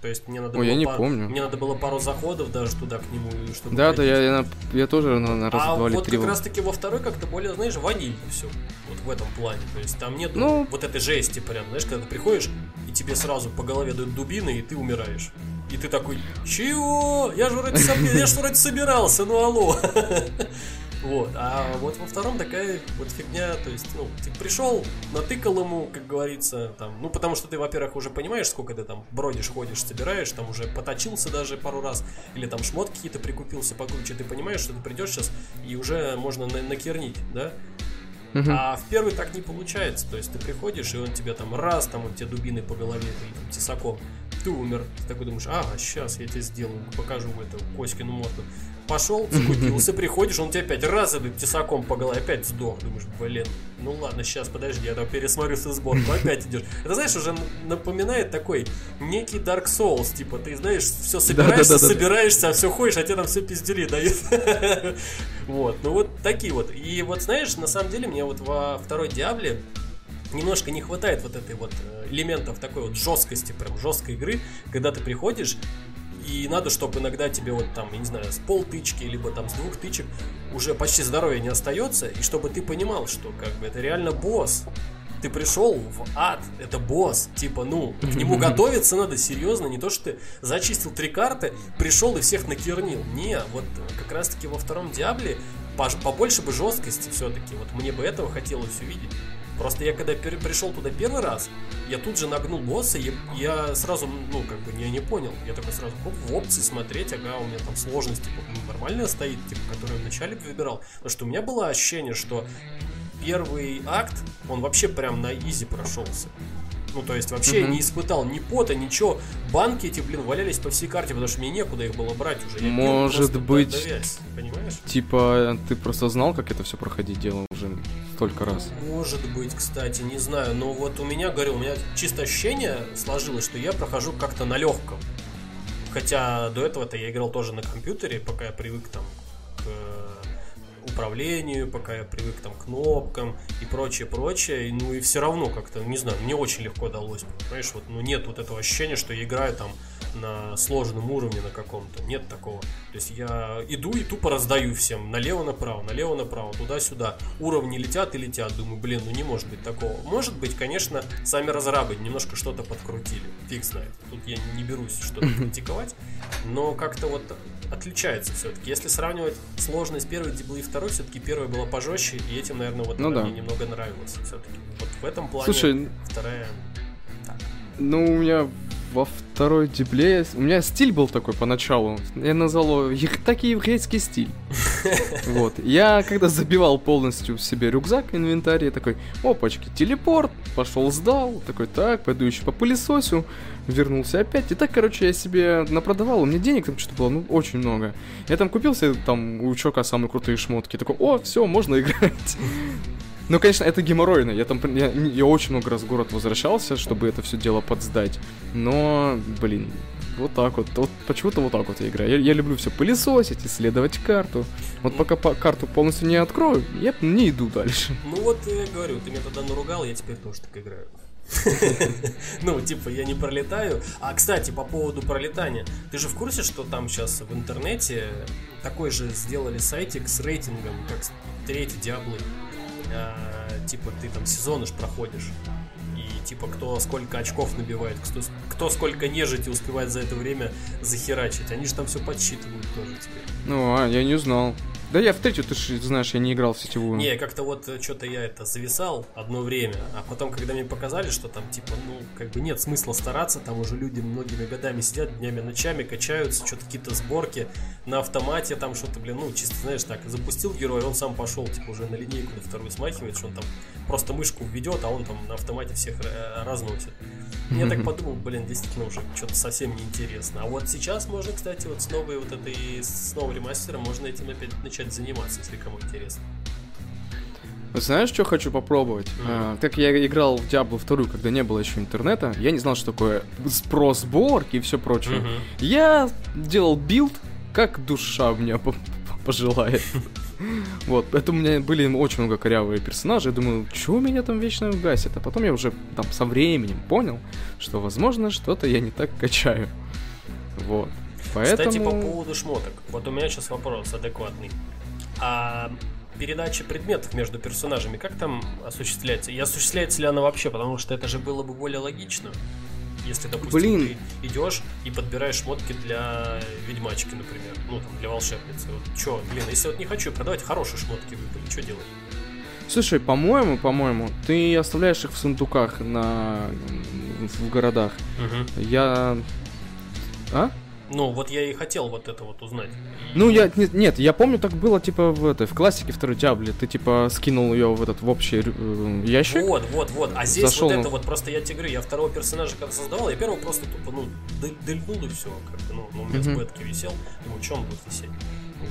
То есть мне надо Ой, было я не пару, помню. Мне надо было пару заходов даже туда к нему, чтобы. Да, да, я, я, я тоже на, на раз, а два или вот три. как раз таки во второй как-то более, знаешь, ванильно все. Вот в этом плане. То есть там нет ну... вот этой жести прям, знаешь, когда ты приходишь, и тебе сразу по голове дают дубины, и ты умираешь. И ты такой, чего? Я же вроде, я же вроде собирался, ну алло. Вот. А вот во втором такая вот фигня, то есть, ну, ты пришел, натыкал ему, как говорится, там, ну, потому что ты, во-первых, уже понимаешь, сколько ты там бродишь, ходишь, собираешь, там уже поточился даже пару раз, или там шмотки какие-то прикупился покруче, ты понимаешь, что ты придешь сейчас и уже можно на накернить, да? Uh-huh. А в первый так не получается. То есть ты приходишь, и он тебе там раз, там он тебе дубины по голове, или там тесаком, ты умер. Ты такой думаешь, ага, сейчас я тебе сделаю, покажу в эту Коськину морду пошел, закупился, приходишь, он тебе опять раз идет тесаком по голове, опять сдох. Думаешь, блин, ну ладно, сейчас, подожди, я там пересмотрю со сборку, опять идешь. Это, знаешь, уже напоминает такой некий Dark Souls, типа, ты, знаешь, все собираешься, собираешься, а все ходишь, а тебе там все пиздюли дают. Вот, ну вот такие вот. И вот, знаешь, на самом деле мне вот во второй Диабле немножко не хватает вот этой вот э, элементов такой вот жесткости, прям жесткой игры, когда ты приходишь и надо, чтобы иногда тебе вот там, я не знаю, с полтычки, либо там с двух тычек уже почти здоровья не остается, и чтобы ты понимал, что как бы это реально босс. Ты пришел в ад, это босс. Типа, ну, к нему готовиться надо серьезно, не то, что ты зачистил три карты, пришел и всех накернил. Не, вот как раз таки во втором Диабле побольше бы жесткости все-таки. Вот мне бы этого хотелось увидеть. Просто я когда пришел туда первый раз, я тут же нагнул босса, и я сразу, ну, как бы, я не понял. Я такой сразу хоп, в опции смотреть, ага, у меня там сложность, типа, нормальная стоит, типа, которую я вначале выбирал. Потому что у меня было ощущение, что первый акт, он вообще прям на изи прошелся. Ну, то есть вообще uh-huh. не испытал ни пота, ничего. Банки эти, блин, валялись по всей карте, потому что мне некуда их было брать уже. Я Может быть, понимаешь? Типа, ты просто знал, как это все проходить дело уже столько раз. Может быть, кстати, не знаю. Но вот у меня, говорю, у меня чисто ощущение сложилось, что я прохожу как-то на легком. Хотя до этого-то я играл тоже на компьютере, пока я привык там к э, управлению, пока я привык там к кнопкам и прочее, прочее. Ну и все равно как-то, не знаю, мне очень легко далось. Понимаешь, вот ну, нет вот этого ощущения, что я играю там на сложном уровне на каком-то. Нет такого. То есть я иду и тупо раздаю всем. Налево-направо, налево-направо, туда-сюда. Уровни летят и летят. Думаю, блин, ну не может быть такого. Может быть, конечно, сами разрабы немножко что-то подкрутили. Фиг знает. Тут я не берусь что-то критиковать. Но как-то вот отличается все-таки. Если сравнивать сложность первой Диблы и второй, все-таки первая была пожестче, и этим, наверное, вот ну, да. мне немного нравилось все-таки. Вот в этом плане Слушай, вторая. Так. Ну, у меня во второй дибле у меня стиль был такой поначалу. Я назвал его так и еврейский стиль. Вот. Я когда забивал полностью себе рюкзак, инвентарь, я такой, опачки, телепорт, пошел сдал, такой, так, пойду еще по пылесосю, вернулся опять. И так, короче, я себе напродавал, у меня денег там что-то было, ну, очень много. Я там купил себе там у чувака самые крутые шмотки, такой, о, все, можно играть. Ну, конечно, это геморройно. Я там я, я очень много раз в город возвращался, чтобы это все дело подсдать. Но, блин, вот так вот. вот почему-то вот так вот я играю. Я, я люблю все пылесосить, исследовать карту. Вот пока по карту полностью не открою, я не иду дальше. Ну вот я говорю, ты меня тогда наругал, я теперь тоже так играю. Ну, типа, я не пролетаю. А, кстати, по поводу пролетания. Ты же в курсе, что там сейчас в интернете такой же сделали сайтик с рейтингом, как третий Диаблы? э, типа ты там сезон уж проходишь. Типа кто сколько очков набивает, кто, кто сколько нежити успевает за это время захерачить. Они же там все подсчитывают тоже теперь. Ну, а, я не знал. Да я в третью, ты же знаешь, я не играл в сетевую. Не, как-то вот э, что-то я это зависал одно время, а потом, когда мне показали, что там, типа, ну, как бы нет смысла стараться, там уже люди многими годами сидят, днями, ночами, качаются, что-то какие-то сборки на автомате, там что-то, блин, ну, чисто, знаешь, так, запустил героя, он сам пошел, типа, уже на линейку на вторую смахивает, что он там просто мышку введет, а он там на автомате всех э, разносит. Я так подумал, блин, действительно уже что-то совсем неинтересно. А вот сейчас можно, кстати, вот с новой вот этой, с новым ремастером можно этим опять начать заниматься, если кому интересно. Знаешь, что хочу попробовать? Mm-hmm. А, как я играл в Diablo 2, когда не было еще интернета, я не знал, что такое про сборки и все прочее. Mm-hmm. Я делал build, как душа у меня пожелает. Вот, поэтому у меня были очень много корявые персонажи. Я думаю, что меня там вечно гасит? А потом я уже там со временем понял, что, возможно, что-то я не так качаю. Вот. Поэтому... Кстати, по поводу шмоток. Вот у меня сейчас вопрос адекватный. А передача предметов между персонажами, как там осуществляется? И осуществляется ли она вообще? Потому что это же было бы более логично. Если, допустим, Блин. ты идешь и подбираешь шмотки для ведьмачки, например, ну там для волшебницы. Вот что, блин, если вот не хочу продавать, хорошие шмотки выпали, что делать? Слушай, по-моему, по-моему, ты оставляешь их в сундуках на в городах. Угу. Я. А? Ну, вот я и хотел вот это вот узнать. Ну, я нет, нет, я помню, так было типа в этой в классике второй Диабле. Ты типа скинул ее в этот в общий э, ящик. Вот, вот, вот. А здесь зашел... вот это вот просто я тебе говорю, я второго персонажа когда создавал, я первого просто тупо, ну, дельнул и все. Как ну, ну, у меня mm-hmm. в бетке висел, думаю, что он будет висеть.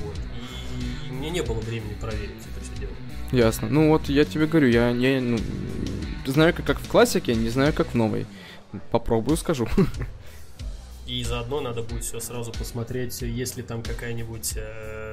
Вот. И, и мне не было времени проверить это все дело. Ясно. Ну вот я тебе говорю, я, я ну, знаю как, как в классике, не знаю как в новой. Попробую, скажу. И заодно надо будет все сразу посмотреть, есть ли там какая-нибудь... Э,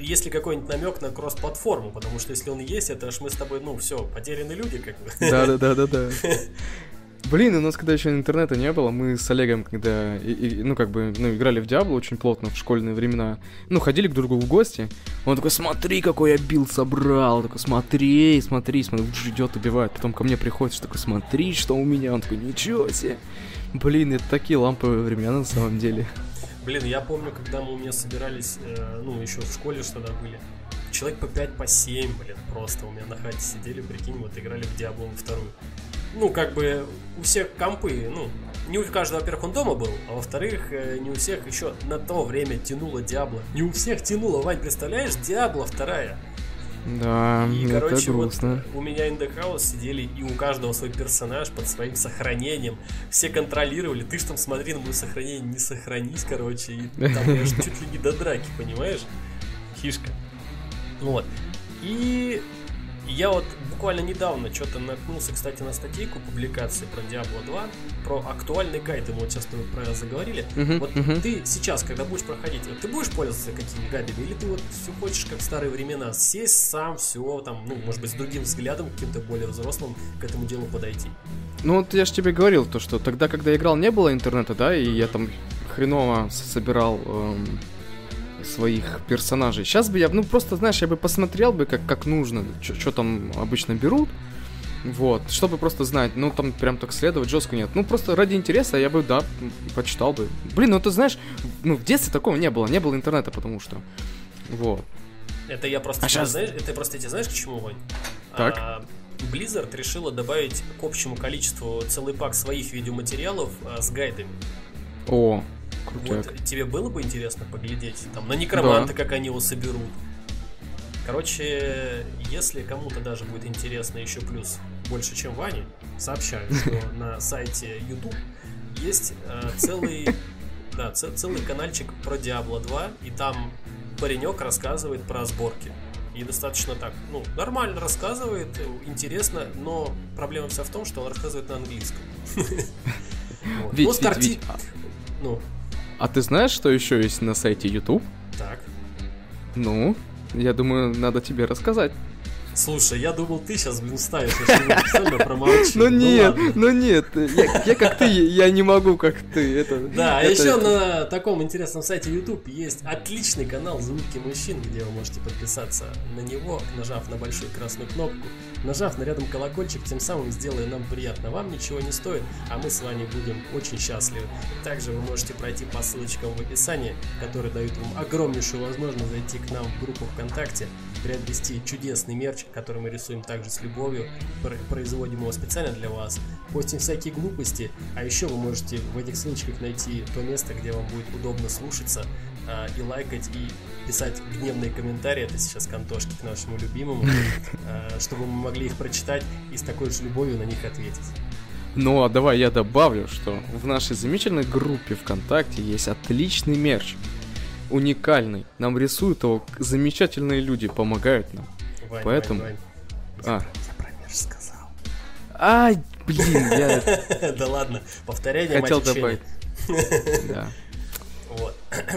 есть ли какой-нибудь намек на кросс-платформу, потому что если он есть, это аж мы с тобой, ну, все, потерянные люди, как бы. Да-да-да-да-да. Блин, у нас когда еще интернета не было, мы с Олегом, когда, и, и, ну, как бы, ну, играли в Диабло очень плотно в школьные времена, ну, ходили к другу в гости, он такой, смотри, какой я бил собрал, такой, смотри, смотри, смотри, идет, убивает, потом ко мне приходит, такой, смотри, что у меня, он такой, ничего себе. Блин, это такие ламповые времена на самом деле. Блин, я помню, когда мы у меня собирались, э, ну, еще в школе что тогда были. Человек по 5, по 7, блин, просто у меня на хате сидели, прикинь, вот играли в Диабло вторую. Ну, как бы у всех компы, ну, не у каждого, во-первых, он дома был, а во-вторых, э, не у всех еще на то время тянуло Диабло. Не у всех тянуло, Вань, представляешь, Диабло вторая. Да, и, это короче, грустно. Вот у меня in the house сидели, и у каждого свой персонаж под своим сохранением. Все контролировали. Ты ж там смотри на мое сохранение, не сохранись, короче. И там я чуть ли не до драки, понимаешь? Фишка. Вот. И Я вот буквально недавно что-то наткнулся, кстати, на статейку публикации про Diablo 2, про актуальный гайд, мы вот сейчас мы про это заговорили. Мгм, Вот мгм. ты сейчас, когда будешь проходить, вот ты будешь пользоваться какими гайдами, или ты вот все хочешь, как в старые времена, сесть сам, все там, ну, может быть, с другим взглядом, каким-то более взрослым к этому делу подойти? Ну вот я же тебе говорил, то что тогда, когда я играл, не было интернета, да, и я там хреново собирал эм, своих персонажей. Сейчас бы я, ну просто, знаешь, я бы посмотрел бы, как, как нужно, что там обычно берут, вот, чтобы просто знать, ну там прям так следовать жестко нет. Ну просто ради интереса я бы, да, почитал бы. Блин, ну ты знаешь, ну в детстве такого не было, не было интернета, потому что, вот. Это я просто, А щас- знаешь, это просто тебе знаешь к чему, Вань? Так. А, Blizzard решила добавить к общему количеству целый пак своих видеоматериалов а, с гайдами. О, крутяк. Вот тебе было бы интересно поглядеть там на некроманта, как они его соберут. Короче, если кому-то даже будет интересно еще плюс больше, чем Ване, сообщаю, что на сайте YouTube есть э, целый, да, ц- целый каналчик про Diablo 2, и там паренек рассказывает про сборки. И достаточно так, ну, нормально рассказывает, э, интересно, но проблема вся в том, что он рассказывает на английском. Вить, Ну, с Вить, карти- Вить, а- Ну, А ты знаешь, что еще есть на сайте YouTube? так. Ну, я думаю, надо тебе рассказать. Слушай, я думал, ты сейчас, блин, ставишь, если специально промолчим. Ну нет, ладно. ну нет, я, я как ты, я не могу как ты. Это, Да, а это- еще на таком интересном сайте YouTube есть отличный канал «Звуки мужчин», где вы можете подписаться на него, нажав на большую красную кнопку, нажав на рядом колокольчик, тем самым сделая нам приятно. Вам ничего не стоит, а мы с вами будем очень счастливы. Также вы можете пройти по ссылочкам в описании, которые дают вам огромнейшую возможность зайти к нам в группу ВКонтакте, приобрести чудесный мерч, который мы рисуем также с любовью, пр- производим его специально для вас, постим всякие глупости, а еще вы можете в этих ссылочках найти то место, где вам будет удобно слушаться а, и лайкать, и писать гневные комментарии, это сейчас кантошки к нашему любимому, а, чтобы мы могли их прочитать и с такой же любовью на них ответить. Ну а давай я добавлю, что в нашей замечательной группе ВКонтакте есть отличный мерч. Уникальный. Нам рисуют его замечательные люди, помогают нам. Вань, Поэтому- Вань, А, Вань, я про мерч сказал. ай, блин, я Да ладно, повторение хотел добавить. Да. Вот.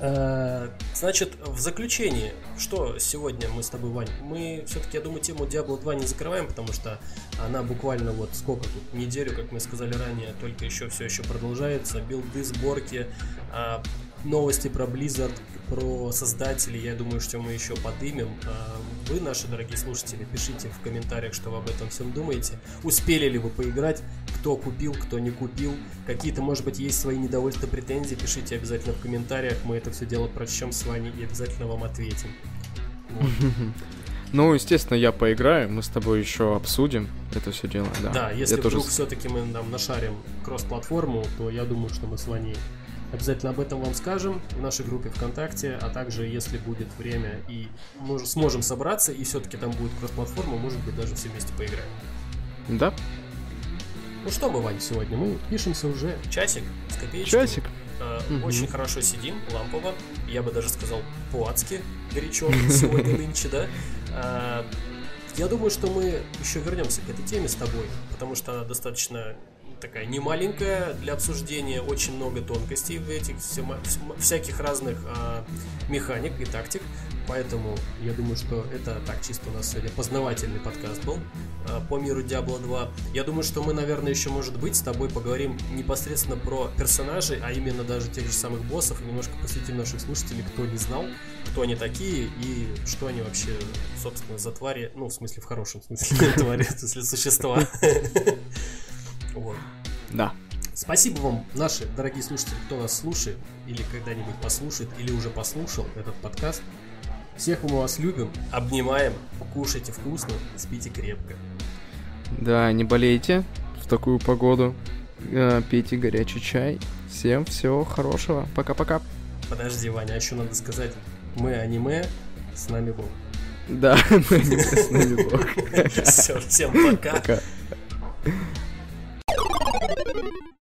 Э, Значит, в заключение, что сегодня мы с тобой, Вань, мы все-таки, я думаю, тему Diablo 2 не закрываем, потому что она буквально вот сколько тут, неделю, как мы сказали ранее, только еще все еще продолжается, билды, сборки, а, новости про Blizzard, про создателей, я думаю, что мы еще подымем. А, Вы, наши дорогие слушатели, пишите в комментариях, что вы об этом всем думаете. Успели ли вы поиграть, кто купил, кто не купил, какие-то, может быть, есть свои недовольства, претензии, пишите обязательно в комментариях, мы это все дело прочтем с вами и обязательно вам ответим. Вот. Ну, естественно, я поиграю, мы с тобой еще обсудим это все дело, да. Да, если я тоже вдруг все-таки мы там нашарим кросс-платформу, то я думаю, что мы с вами обязательно об этом вам скажем в нашей группе ВКонтакте, а также, если будет время и мы сможем собраться, и все-таки там будет кросс-платформа, может быть, даже все вместе поиграем. Да, Ну что мы, Вань, сегодня? Мы пишемся уже часик с копеечкой. часик. Э, Мгм. Очень хорошо сидим, лампово. Я бы даже сказал, по-адски горячо сегодня нынче, да? А, Я думаю, что мы еще вернемся к этой теме с тобой, потому что она достаточно такая немаленькая для обсуждения, очень много тонкостей в этих всема- вс- всяких разных а, механик и тактик, поэтому я думаю, что это так чисто у нас сегодня познавательный подкаст был а, по миру Diablo 2. Я думаю, что мы, наверное, еще, может быть, с тобой поговорим непосредственно про персонажей, а именно даже тех же самых боссов, и немножко посвятим наших слушателей, кто не знал, кто они такие и что они вообще, собственно, за твари, ну, в смысле, в хорошем смысле твари, в смысле, существа. Вот. Да. Спасибо вам, наши дорогие слушатели, кто нас слушает, или когда-нибудь послушает, или уже послушал этот подкаст. Всех мы вас любим, обнимаем, кушайте вкусно, спите крепко. Да, не болейте в такую погоду. Э, Пейте горячий чай. Всем всего хорошего. Пока-пока. Подожди, Ваня, а еще надо сказать, мы аниме, с нами Бог. Да, мы не с нами Бог. Все, всем пока. Пока. Thank you.